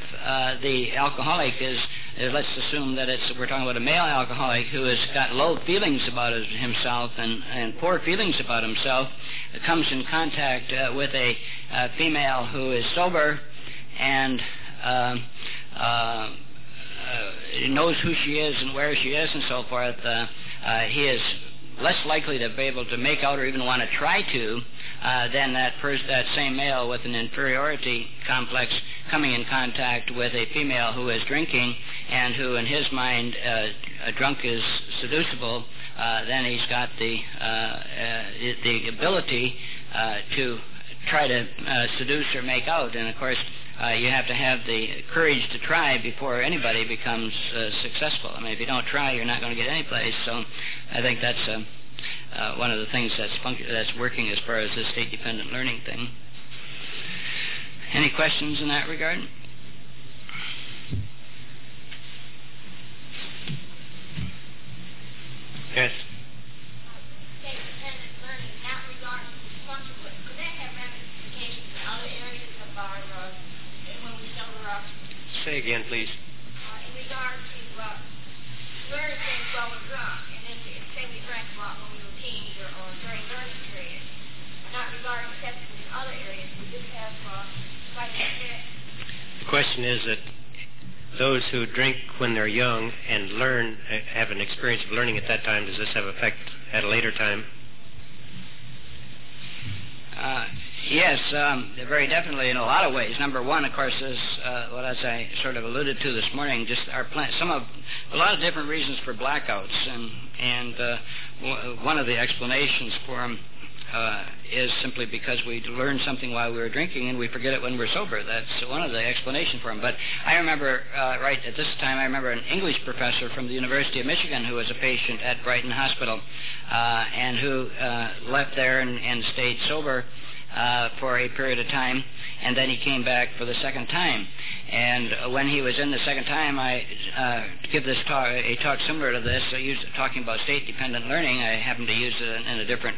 the alcoholic is let's assume that it's we're talking about a male alcoholic who has got low feelings about himself and, and poor feelings about himself, uh, comes in contact uh, with a uh, female who is sober and uh, uh, uh, knows who she is and where she is and so forth, he is less likely to be able to make out or even want to try to uh, than that pers- that same male with an inferiority complex coming in contact with a female who is drinking and who, in his mind, uh, a drunk is seducible. Uh, then he's got the uh, uh, the ability to try to seduce or make out, and of course uh, you have to have the courage to try before anybody becomes successful. I mean, if you don't try, you're not going to get any place. So, I think that's uh, uh, one of the things that's func- that's working as far as the state-dependent learning thing. Any questions in that regard? Yes. State-dependent learning, not regarding dysfunction, but could that have ramifications in other areas of our, when we sober up? Say again, please. Uh, in regard to, uh, learning things while we're drunk, and then if, say we drank a lot when we were teens or, or during learning periods, not regarding exceptions in other areas, would this have, uh, quite an effect? The question is that those who drink when they're young and learn have an experience of learning at that time. Does this have effect at a later time? Uh, yes, um, very definitely in a lot of ways. Number one, of course, is uh, what as I sort of alluded to this morning. Just our plan, some of a lot of different reasons for blackouts, and and uh, w- one of the explanations for them uh, is simply because we learned something while we were drinking and we forget it when we're sober. That's one of the explanations for them. But I remember, uh, right at this time, I remember an English professor from the University of Michigan who was a patient at Brighton Hospital uh, and who uh, left there and, and stayed sober. Uh, for a period of time, and then he came back for the second time. And when he was in the second time, I uh, give this talk, a talk similar to this, I used talking about state-dependent learning. I happened to use it in a different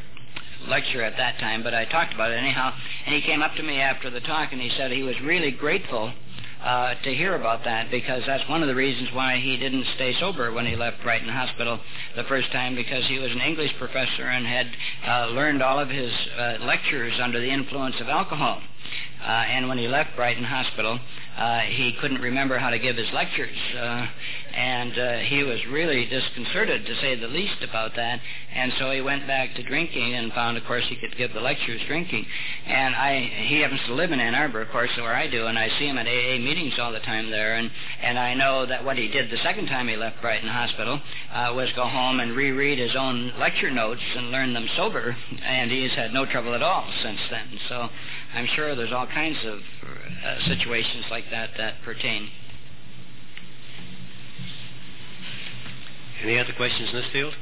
lecture at that time, but I talked about it anyhow. And he came up to me after the talk and he said he was really grateful uh, to hear about that because that's one of the reasons why he didn't stay sober when he left Brighton Hospital the first time because he was an English professor and had uh, learned all of his uh, lectures under the influence of alcohol. Uh, and when he left Brighton Hospital, uh, he couldn't remember how to give his lectures. Uh, and uh, he was really disconcerted, to say the least, about that. And so he went back to drinking and found, of course, he could give the lectures drinking. And I, he happens to live in Ann Arbor, of course, where I do, and I see him at AA meetings all the time there. And, and I know that what he did the second time he left Brighton Hospital uh, was go home and reread his own lecture notes and learn them sober. And he's had no trouble at all since then. So I'm sure there's all kinds of uh, situations like that that pertain. Any other questions in this field?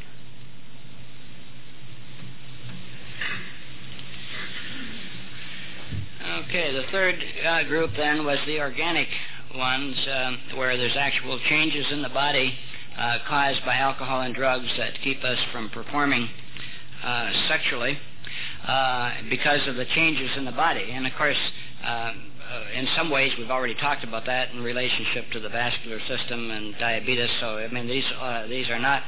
Okay, the third uh, group then was the organic ones, um, where there's actual changes in the body uh, caused by alcohol and drugs that keep us from performing uh, sexually uh, because of the changes in the body. And of course, uh, in some ways, we've already talked about that in relationship to the vascular system and diabetes. So, I mean, these uh, these are not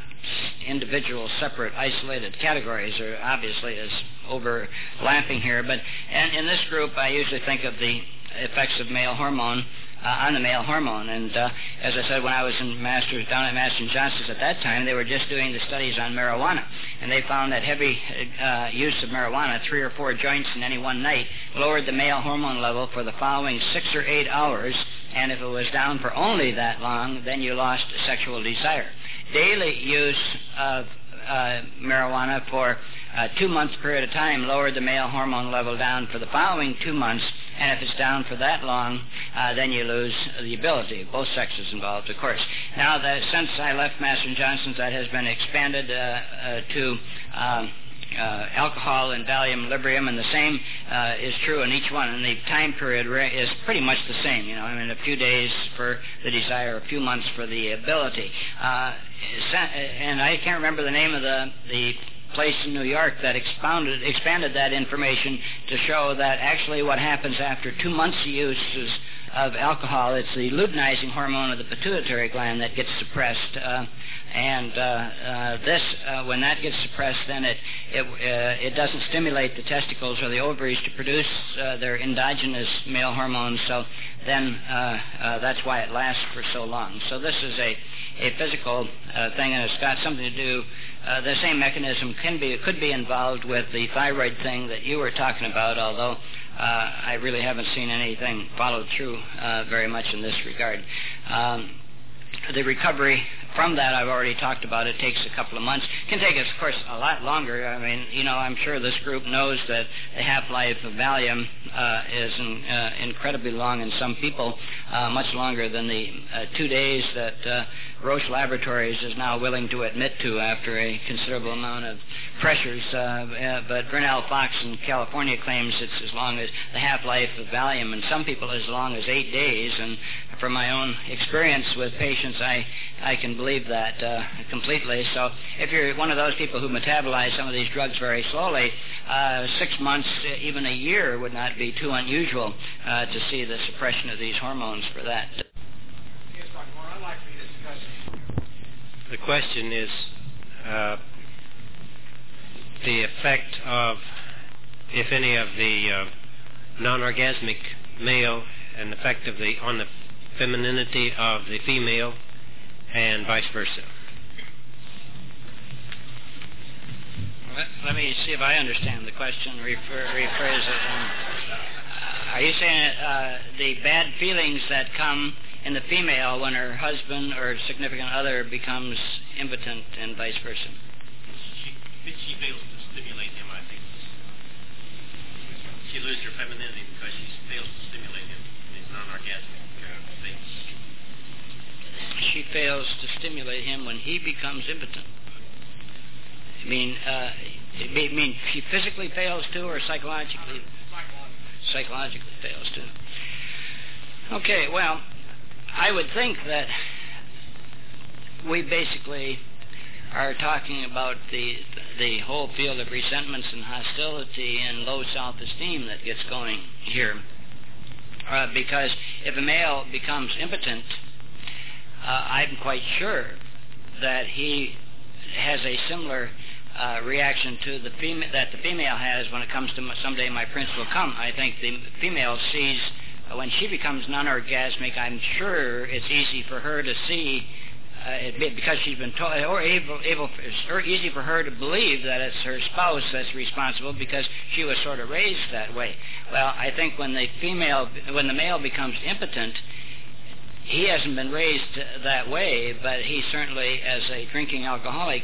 individual, separate, isolated categories. There obviously is overlapping here. But and in this group, I usually think of the effects of male hormone uh, on the male hormone. And uh, as I said, when I was in masters down at Master Johnson's at that time, they were just doing the studies on marijuana, and they found that heavy uh, use of marijuana, three or four joints in any one night, lowered the male hormone level for the following six or eight hours. And if it was down for only that long, then you lost sexual desire. Daily use of uh, marijuana for a two month period of time lowered the male hormone level down for the following two months, and if it's down for that long, uh, then you lose the ability. Both sexes involved, of course. Now, since I left Master Johnson's, that has been expanded uh, uh, to. Um, uh, alcohol and Valium, Librium, and the same uh, is true in each one. And the time period is pretty much the same. You know, I mean, a few days for the desire, a few months for the ability. Uh, and I can't remember the name of the the place in New York that expounded, expanded that information to show that actually what happens after two months of use is of alcohol, it's the luteinizing hormone of the pituitary gland that gets suppressed. Uh, and uh, uh, this, uh, when that gets suppressed, then it it, uh, it doesn't stimulate the testicles or the ovaries to produce uh, their endogenous male hormones. So then that's why it lasts for so long. So this is a a physical thing, and it's got something to do. the same mechanism can be could be involved with the thyroid thing that you were talking about, although I really haven't seen anything followed through uh, very much in this regard. Um, the recovery from that I've already talked about. It takes a couple of months. It can take us, of course, a lot longer. I mean, you know, I'm sure this group knows that the half-life of Valium uh, is in, uh, incredibly long in some people, uh, much longer than the uh, two days that uh, Roche Laboratories is now willing to admit to after a considerable amount of pressures. Uh, but Vernelle Fox in California claims it's as long as the half-life of Valium, and some people as long as eight days. And from my own experience with patients, I I can believe that uh, completely. So if you're one of those people who metabolize some of these drugs very slowly, uh, six months, even a year, would not be too unusual uh, to see the suppression of these hormones for that. Yes, Dr. Moore, I'd like to discuss. The question is uh, the effect of, if any, of the uh, non-orgasmic male and the effect of the on the femininity of the female and vice versa. Let, let me see if I understand the question. Refer, rephrase it. Um, are you saying uh, the bad feelings that come in the female when her husband or significant other becomes impotent and vice versa? She, she fails to stimulate him, I think. She loses her femininity because she fails to stimulate him in his non-orgasmic she fails to stimulate him when he becomes impotent. I mean, uh, it may mean she physically fails to, or psychologically? Psychologically fails to. Okay, well, I would think that we basically are talking about the the whole field of resentments and hostility and low self-esteem that gets going here. Uh, because if a male becomes impotent, uh, I'm quite sure that he has a similar uh, reaction to the female that the female has when it comes to someday my prince will come. I think the female sees uh, when she becomes non-orgasmic. I'm sure it's easy for her to see. Uh, it, because she's been told, or able, able, or easy for her to believe that it's her spouse that's responsible because she was sort of raised that way. Well, I think when the female, when the male becomes impotent, he hasn't been raised that way, but he certainly, as a drinking alcoholic,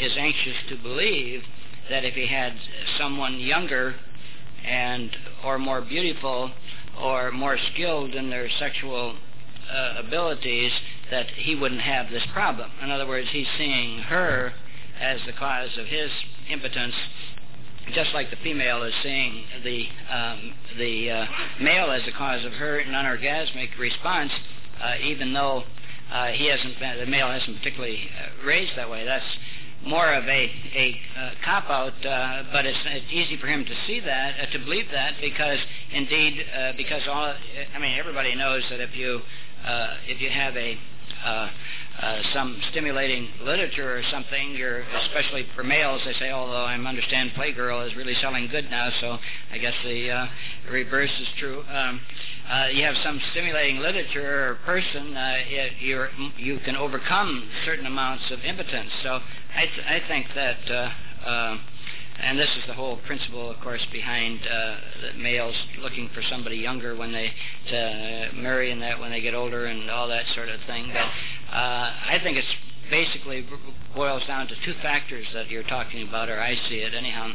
is anxious to believe that if he had someone younger and or more beautiful or more skilled in their sexual uh, abilities, that he wouldn't have this problem. In other words, he's seeing her as the cause of his impotence, just like the female is seeing the um, the uh, male as the cause of her non-orgasmic response even though uh, he hasn't been, the male hasn't particularly uh, raised that way. That's more of a, a uh, cop out, uh, but it's, it's easy for him to see that, uh, to believe that, because indeed, uh, because all, I mean, everybody knows that if you uh, if you have a uh, some stimulating literature or something, you're especially for males. They say, although I understand Playgirl is really selling good now, so I guess the uh, reverse is true. Um, uh, you have some stimulating literature or person, uh, you you can overcome certain amounts of impotence. So I, th- I think that. Uh, uh, and this is the whole principle, of course, behind uh, males looking for somebody younger when they to marry and that when they get older and all that sort of thing. But uh, I think it's basically boils down to two factors that you're talking about, or I see it anyhow.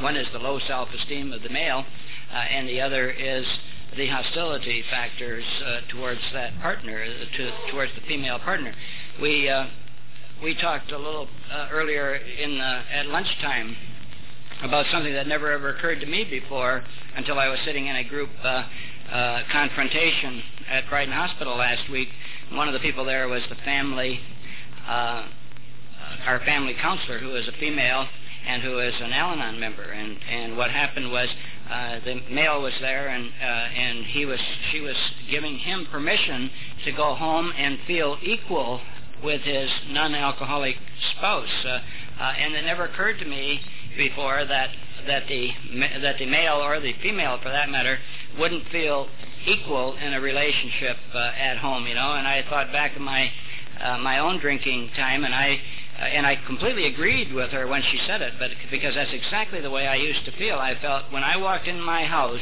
One is the low self-esteem of the male, uh, and the other is the hostility factors uh, towards that partner, to, towards the female partner. We uh, we talked a little uh, earlier in uh, at lunchtime about something that never ever occurred to me before until I was sitting in a group uh, uh, confrontation at Brighton Hospital last week. One of the people there was the family, uh, our family counselor, who is a female and who is an Al-Anon member. And and what happened was uh, the male was there, and uh, and he was she was giving him permission to go home and feel equal with his non-alcoholic spouse. Uh, uh, and it never occurred to me before that that the that the male or the female, for that matter, wouldn't feel equal in a relationship uh, at home. You know, and I thought back of my uh, my own drinking time, and I uh, and I completely agreed with her when she said it, but because that's exactly the way I used to feel. I felt when I walked in my house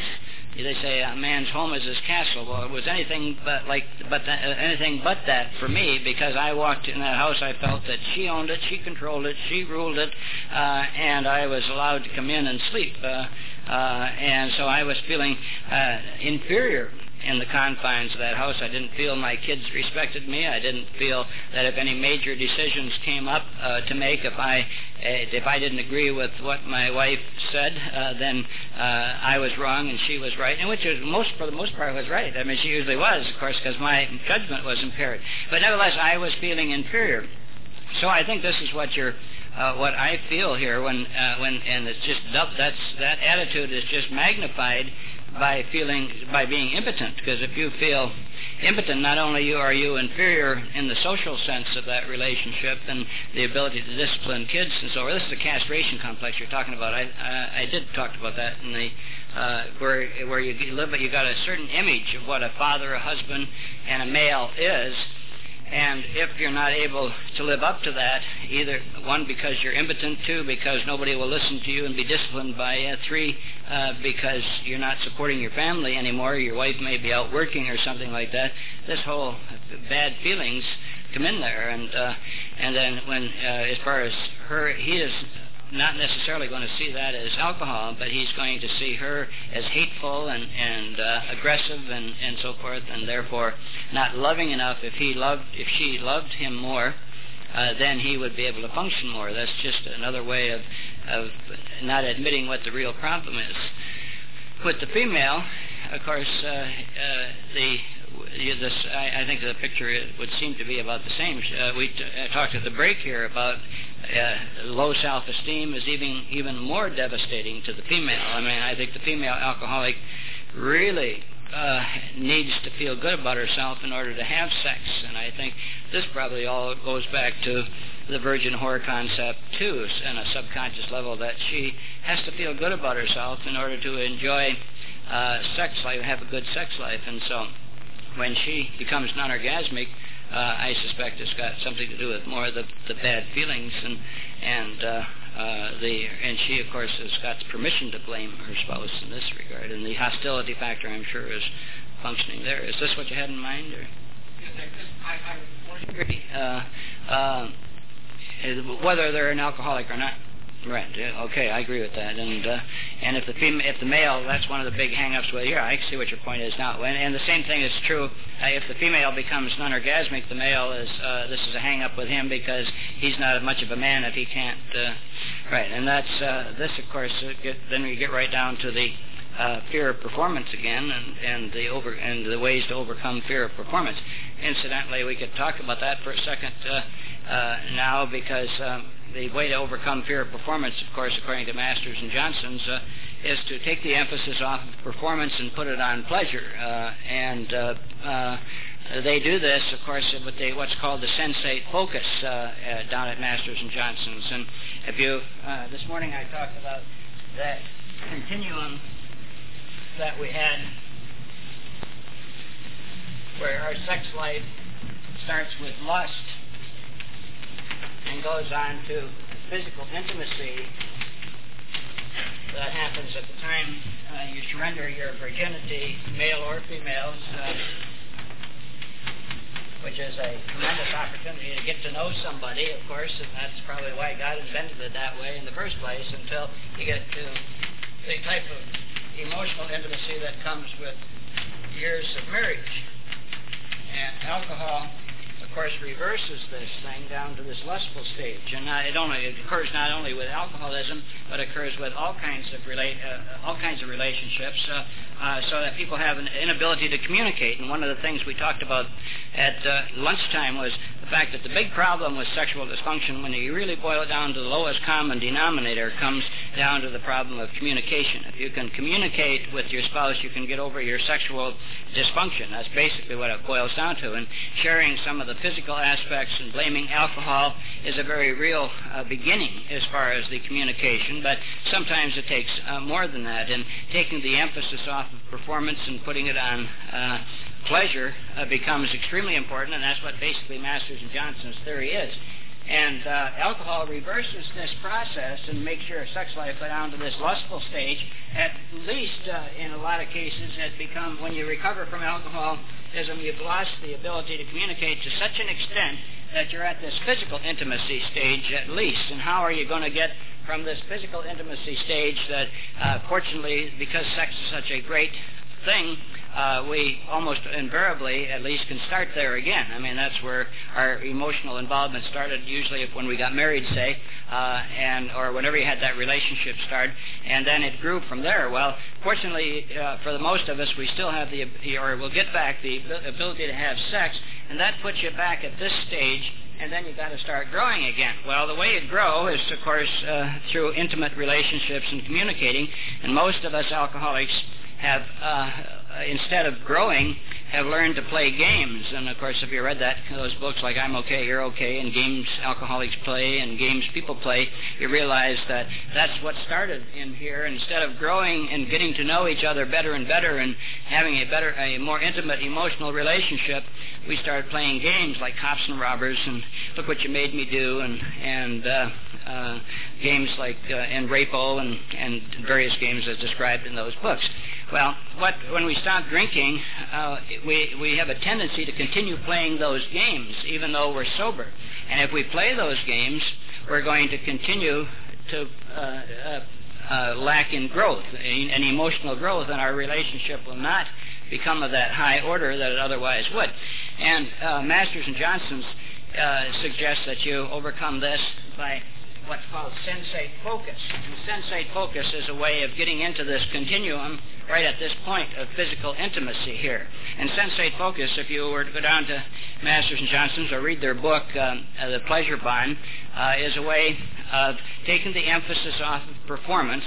they say a man's home is his castle. Well, it was anything but like, but that, uh, anything but that for me because I walked in that house. I felt that she owned it, she controlled it, she ruled it, uh, and I was allowed to come in and sleep. Uh, uh, and so I was feeling uh, inferior in the confines of that house. I didn't feel my kids respected me. I didn't feel that if any major decisions came up uh, to make, if I uh, if I didn't agree with what my wife said, uh, then uh, I was wrong and she was right, and which was most for the most part was right. I mean, she usually was, of course, because my judgment was impaired. But nevertheless, I was feeling inferior. So I think this is what you're uh, what I feel here when uh, when and it's just that's that attitude is just magnified by feeling by being impotent. Because if you feel impotent not only you are you inferior in the social sense of that relationship and the ability to discipline kids and so on this is the castration complex you're talking about. I i, I did talk about that in the uh, where where you live but you got a certain image of what a father a husband and a male is and if you're not able to live up to that, either one because you're impotent, two because nobody will listen to you and be disciplined by you, three uh, because you're not supporting your family anymore, your wife may be out working or something like that. This whole bad feelings come in there, and uh, and then when uh, as far as her, he is not necessarily going to see that as alcohol, but he's going to see her as hateful and, and uh, aggressive and, and so forth, and therefore not loving enough. If he loved, if she loved him more, uh, then he would be able to function more. That's just another way of, of not admitting what the real problem is. With the female, of course, uh, uh, the this, I, I think the picture would seem to be about the same. Uh, we t- uh, talked at the break here about uh, low self-esteem is even even more devastating to the female. I mean, I think the female alcoholic really uh, needs to feel good about herself in order to have sex, and I think this probably all goes back to the virgin whore concept too, on a subconscious level, that she has to feel good about herself in order to enjoy uh, sex life, have a good sex life, and so when she becomes non-orgasmic, uh, I suspect it's got something to do with more of the, the bad feelings and and uh, uh, the and she of course has got permission to blame her spouse in this regard, and the hostility factor I'm sure is functioning there. Is this what you had in mind, or? Uh, uh, whether they're an alcoholic or not. Right. Okay, I agree with that. And uh, and if the fem- if the male, that's one of the big hang-ups with yeah, I see what your point is now. And, and the same thing is true uh, if the female becomes non-orgasmic, the male is uh, this is a hang-up with him because he's not much of a man if he can't. Uh, right. And that's uh, this, of course. Uh, get, then we get right down to the uh, fear of performance again, and, and the over and the ways to overcome fear of performance. Incidentally, we could talk about that for a second uh, uh, now because um, the way to overcome fear of performance, of course, according to Masters and Johnson's, uh, is to take the emphasis off of performance and put it on pleasure. Uh, and uh, uh, they do this, of course, with the, what's called the sensate focus uh, uh, down at Masters and Johnson's. And if you, uh, this morning I talked about that continuum that we had where our sex life starts with lust and goes on to physical intimacy that happens at the time uh, you surrender your virginity, male or female, uh, which is a tremendous opportunity to get to know somebody, of course, and that's probably why God invented it that way in the first place until you get to the type of emotional intimacy that comes with years of marriage. And alcohol course, reverses this thing down to this lustful stage. And uh, it only it occurs not only with alcoholism, but occurs with all kinds of relate uh, all kinds of relationships, uh, uh, so that people have an inability to communicate. And one of the things we talked about at uh, lunchtime was the fact that the big problem with sexual dysfunction, when you really boil it down to the lowest common denominator, comes down to the problem of communication. If you can communicate with your spouse, you can get over your sexual dysfunction. That's basically what it boils down to. And sharing some of the physical aspects and blaming alcohol is a very real uh, beginning as far as the communication, but sometimes it takes uh, more than that. And taking the emphasis off of performance and putting it on uh, pleasure uh, becomes extremely important, and that's what basically Masters and Johnson's theory is. And uh, alcohol reverses this process and makes your sex life go down to this lustful stage. At least uh, in a lot of cases, it become when you recover from alcoholism, you've lost the ability to communicate to such an extent that you're at this physical intimacy stage at least. And how are you going to get from this physical intimacy stage that, uh, fortunately, because sex is such a great thing, uh, we almost invariably at least can start there again. I mean, that's where our emotional involvement started. Usually, when we got married, say, uh, and or whenever you had that relationship start, and then it grew from there. Well, fortunately, uh, for the most of us, we still have the or we'll get back the ability to have sex, and that puts you back at this stage and then you've got to start growing again. Well, the way you grow is, of course, uh, through intimate relationships and communicating. And most of us alcoholics have, uh, instead of growing, have learned to play games. And of course, if you read that those books like I'm Okay, You're Okay, and Games Alcoholics Play and Games People Play, you realize that that's what started in here. Instead of growing and getting to know each other better and better and having a better, a more intimate emotional relationship, we started playing games like Cops and Robbers and Look What You Made Me Do and and uh, uh, games like uh, and Rapo and and various games as described in those books. Well, what when we stop drinking, uh, we we have a tendency to continue playing those games even though we're sober, and if we play those games, we're going to continue to. Uh, uh, uh, lack in growth and emotional growth, and our relationship will not become of that high order that it otherwise would. And uh, Masters and Johnson's uh, suggest that you overcome this by what's called sensate focus. And sensate focus is a way of getting into this continuum right at this point of physical intimacy here. And sensate focus, if you were to go down to Masters and Johnson's or read their book, um, uh, The Pleasure Bond, uh, is a way of taking the emphasis off of performance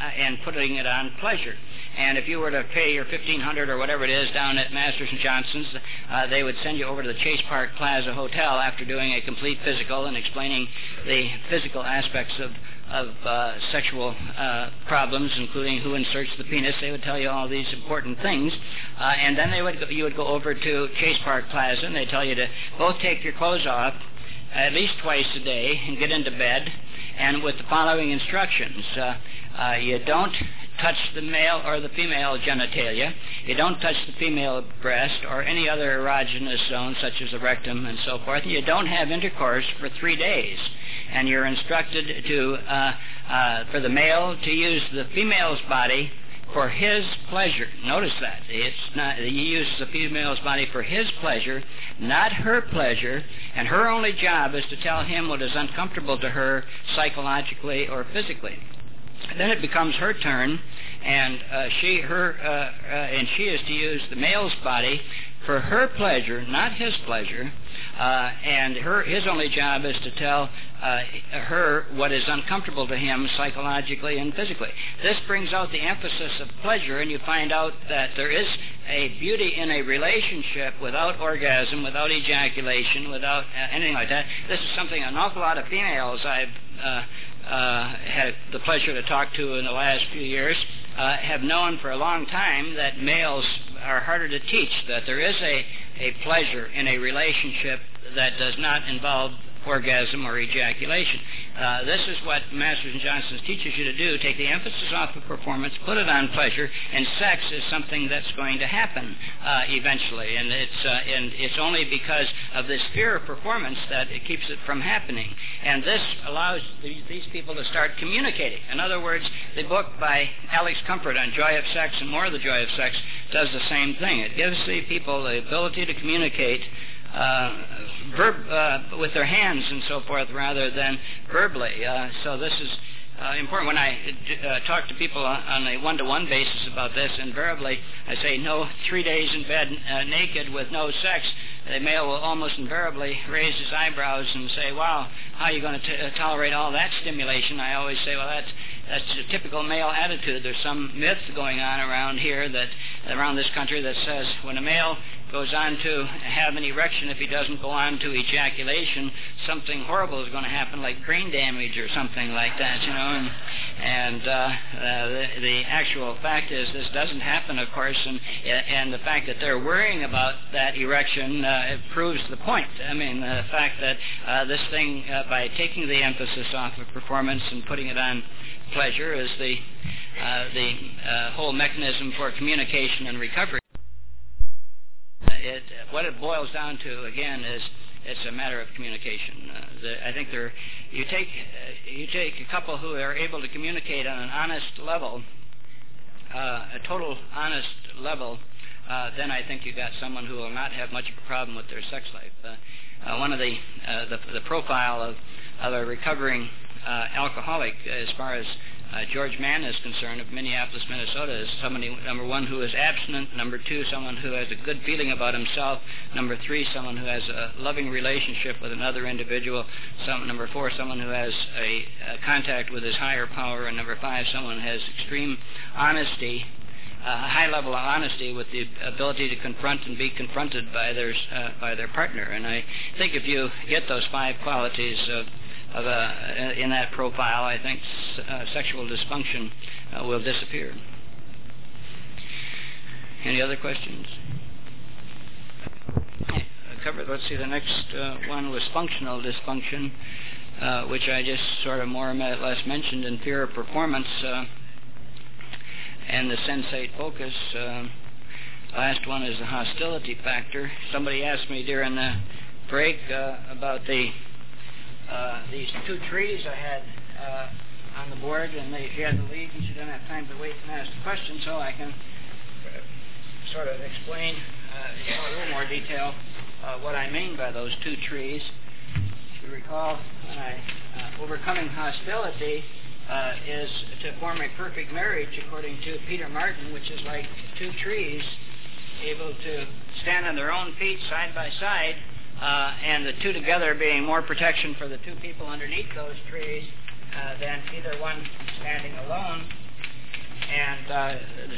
uh, and putting it on pleasure. And if you were to pay your fifteen hundred or whatever it is down at Masters and Johnson's, uh, they would send you over to the Chase Park Plaza Hotel after doing a complete physical and explaining the physical aspects of of uh, sexual uh, problems, including who inserts the penis. They would tell you all these important things, uh, and then they would go, you would go over to Chase Park Plaza, and they tell you to both take your clothes off at least twice a day and get into bed, and with the following instructions: uh, uh, you don't touch the male or the female genitalia. You don't touch the female breast or any other erogenous zone such as the rectum and so forth. You don't have intercourse for three days. And you're instructed to, uh, uh, for the male to use the female's body for his pleasure. Notice that. It's not he uses the female's body for his pleasure, not her pleasure, and her only job is to tell him what is uncomfortable to her psychologically or physically. Then it becomes her turn, and uh, she her uh, uh, and she is to use the male's body for her pleasure, not his pleasure, uh, and her his only job is to tell uh, her what is uncomfortable to him psychologically and physically. This brings out the emphasis of pleasure, and you find out that there is a beauty in a relationship without orgasm, without ejaculation, without uh, anything like that. This is something an awful lot of females I've uh, had the pleasure to talk to in the last few years uh, have known for a long time that males are harder to teach, that there is a, a pleasure in a relationship that does not involve orgasm or ejaculation. Uh, this is what Masters and Johnson teaches you to do. Take the emphasis off of performance, put it on pleasure, and sex is something that's going to happen uh, eventually. And it's, uh, and it's only because of this fear of performance that it keeps it from happening. And this allows these, these people to start communicating. In other words, the book by Alex Comfort on Joy of Sex and More of the Joy of Sex does the same thing. It gives the people the ability to communicate verb uh, with their hands and so forth rather than verbally. Uh, so this is uh, important. When I uh, talk to people on, a one-to-one basis about this, invariably I say no three days in bed uh, naked with no sex. The male will almost invariably raise his eyebrows and say, "Wow, how are you going to uh, tolerate all that stimulation?" I always say, "Well, that's that's a typical male attitude. There's some myth going on around here that around this country that says when a male goes on to have an erection, if he doesn't go on to ejaculation, something horrible is going to happen, like brain damage or something like that, you know. And, and uh, uh, the, the actual fact is, this doesn't happen, of course, and and the fact that they're worrying about that erection uh, it proves the point. I mean, the fact that uh, this thing, uh, by taking the emphasis off of performance and putting it on pleasure, is the uh, the uh, whole mechanism for communication and recovery it, what it boils down to again is it's a matter of communication. Uh, the, I think there, you take uh, you take a couple who are able to communicate on an honest level, uh, a total honest level. Uh, then I think you got someone who will not have much of a problem with their sex life. Uh, uh, one of the, the the profile of of a recovering alcoholic, as far as uh, George Mann is concerned of Minneapolis, Minnesota, is somebody, number one, who is abstinent, number two, someone who has a good feeling about himself, number three, someone who has a loving relationship with another individual, some, number four, someone who has a, a contact with his higher power, and number five, someone who has extreme honesty a uh, high level of honesty with the ability to confront and be confronted by their uh, by their partner. And I think if you get those five qualities of of a, in that profile, I think uh, sexual dysfunction uh, will disappear. Any other questions? Covered. Let's see. The next uh, one was functional dysfunction, uh, which I just sort of more or less mentioned in fear of performance uh, and the sensate focus. Uh, last one is the hostility factor. Somebody asked me during the break about the uh, these two trees I had uh, on the board, and they, she had to leave, and she didn't have time to wait and ask the question, so I can sort of explain uh, in a little more detail uh, what I mean by those two trees. If you recall, I, uh, overcoming hostility is to form a perfect marriage, according to Peter Martin, which is like two trees able to stand on their own feet side by side and the two together being more protection for the two people underneath those trees uh, than either one standing alone. And uh,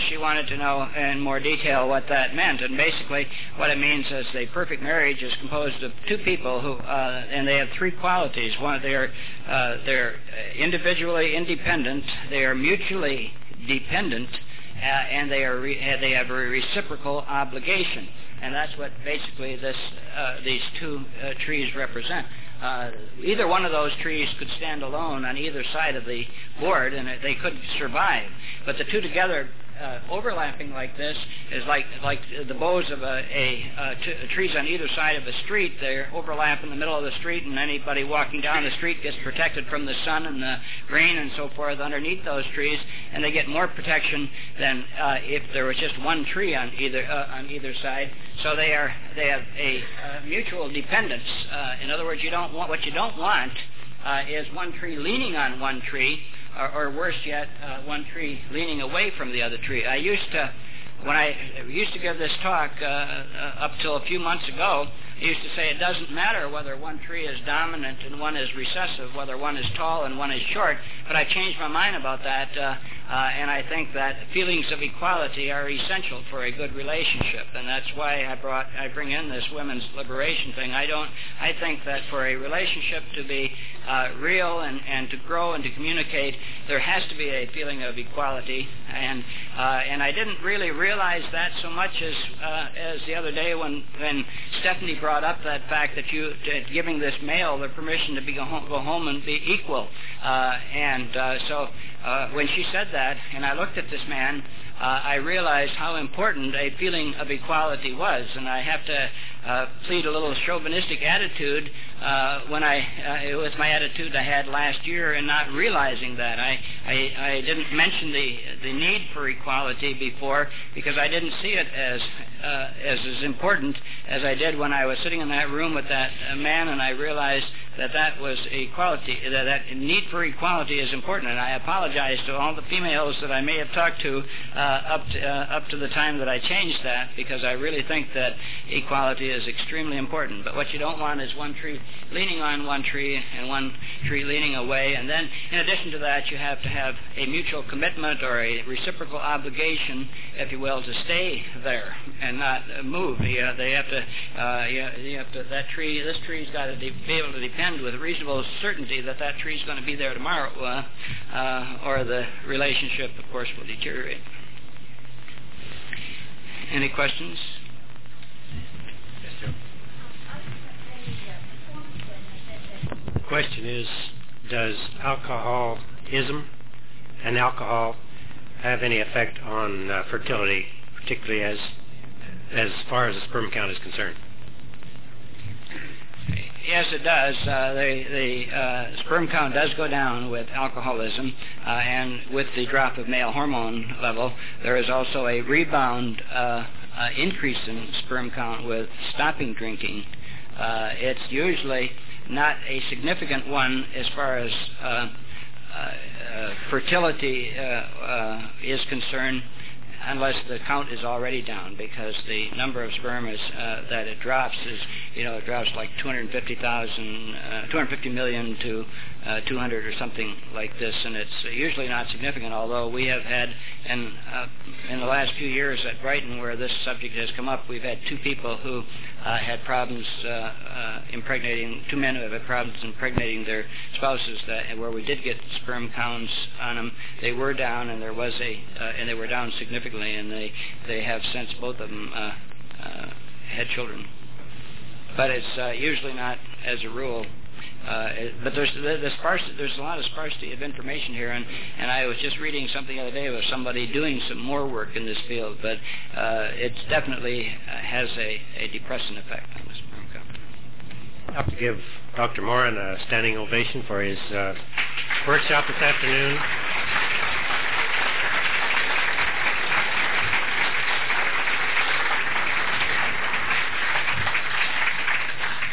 she wanted to know in more detail what that meant. And basically, what it means is the perfect marriage is composed of two people who, uh, and they have three qualities. One, they are uh, they're individually independent. They are mutually dependent, uh, and they are re- they have a reciprocal obligation and that's what basically this uh, these two uh, trees represent. Uh, either one of those trees could stand alone on either side of the board, and they could survive. But the two together uh, overlapping like this is like like the boughs of a, a, a t- trees on either side of a street. They overlap in the middle of the street, and anybody walking down the street gets protected from the sun and the rain and so forth underneath those trees, and they get more protection than uh, if there was just one tree on either uh, on either side. So they are they have a uh, mutual dependence. Uh, in other words, you don't want what you don't want uh, is one tree leaning on one tree or, or worse yet, uh, one tree leaning away from the other tree. I used to, when I used to give this talk uh, uh, up till a few months ago, I used to say it doesn't matter whether one tree is dominant and one is recessive, whether one is tall and one is short. But I changed my mind about that, uh, uh, and I think that feelings of equality are essential for a good relationship, and that's why I brought I bring in this women's liberation thing. I don't. I think that for a relationship to be uh, real and, and to grow and to communicate, there has to be a feeling of equality, and uh, and I didn't really realize that so much as uh, as the other day when when Stephanie brought up that fact that you that giving this male the permission to be go home, go home and be equal, uh, and uh, so uh, when she said that, and I looked at this man, uh, I realized how important a feeling of equality was, and I have to uh, plead a little chauvinistic attitude uh, when I uh, it was my attitude I had last year in not realizing that. I, I I didn't mention the the need for equality before because I didn't see it as uh, as as important as I did when I was sitting in that room with that uh, man and I realized that that was equality that that need for equality is important and I apologize to all the females that I may have talked to uh, up to, uh, up to the time that I changed that because I really think that equality is extremely important but what you don't want is one tree leaning on one tree and one tree leaning away. And then, in addition to that, you have to have a mutual commitment or a reciprocal obligation, if you will, to stay there and not move. You, they have to, uh, you, you have to, that tree, this tree's got to de- be able to depend with reasonable certainty that that tree's going to be there tomorrow, uh, uh, or the relationship, of course, will deteriorate. Any questions? The question is, does alcoholism and alcohol have any effect on uh, fertility, particularly as as far as the sperm count is concerned? Yes, it does. Uh, the the uh, sperm count does go down with alcoholism, uh, and with the drop of male hormone level, there is also a rebound uh, uh, increase in sperm count with stopping drinking. Uh, it's usually not a significant one as far as fertility is concerned unless the count is already down because the number of sperm is, uh, that it drops is, you know, it drops like 250,000, uh, 250 million to uh, 200 or something like this, and it's usually not significant. Although we have had, in uh, in the last few years at Brighton, where this subject has come up, we've had two people who had problems uh, uh, impregnating, two men who have had problems impregnating their spouses, that where we did get sperm counts on them, they were down, and there was a, uh, and they were down significantly, and they they have since both of them had children. But it's usually not, as a rule, uh, but there's the, the sparse, there's a lot of sparsity of information here, and, and I was just reading something the other day about somebody doing some more work in this field, but uh, it definitely uh, has a, a depressing effect on this count. I'd have to give Dr. Moran a standing ovation for his uh, workshop this afternoon.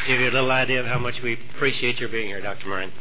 Give you a little idea of how much we appreciate your being here, Dr. Moran.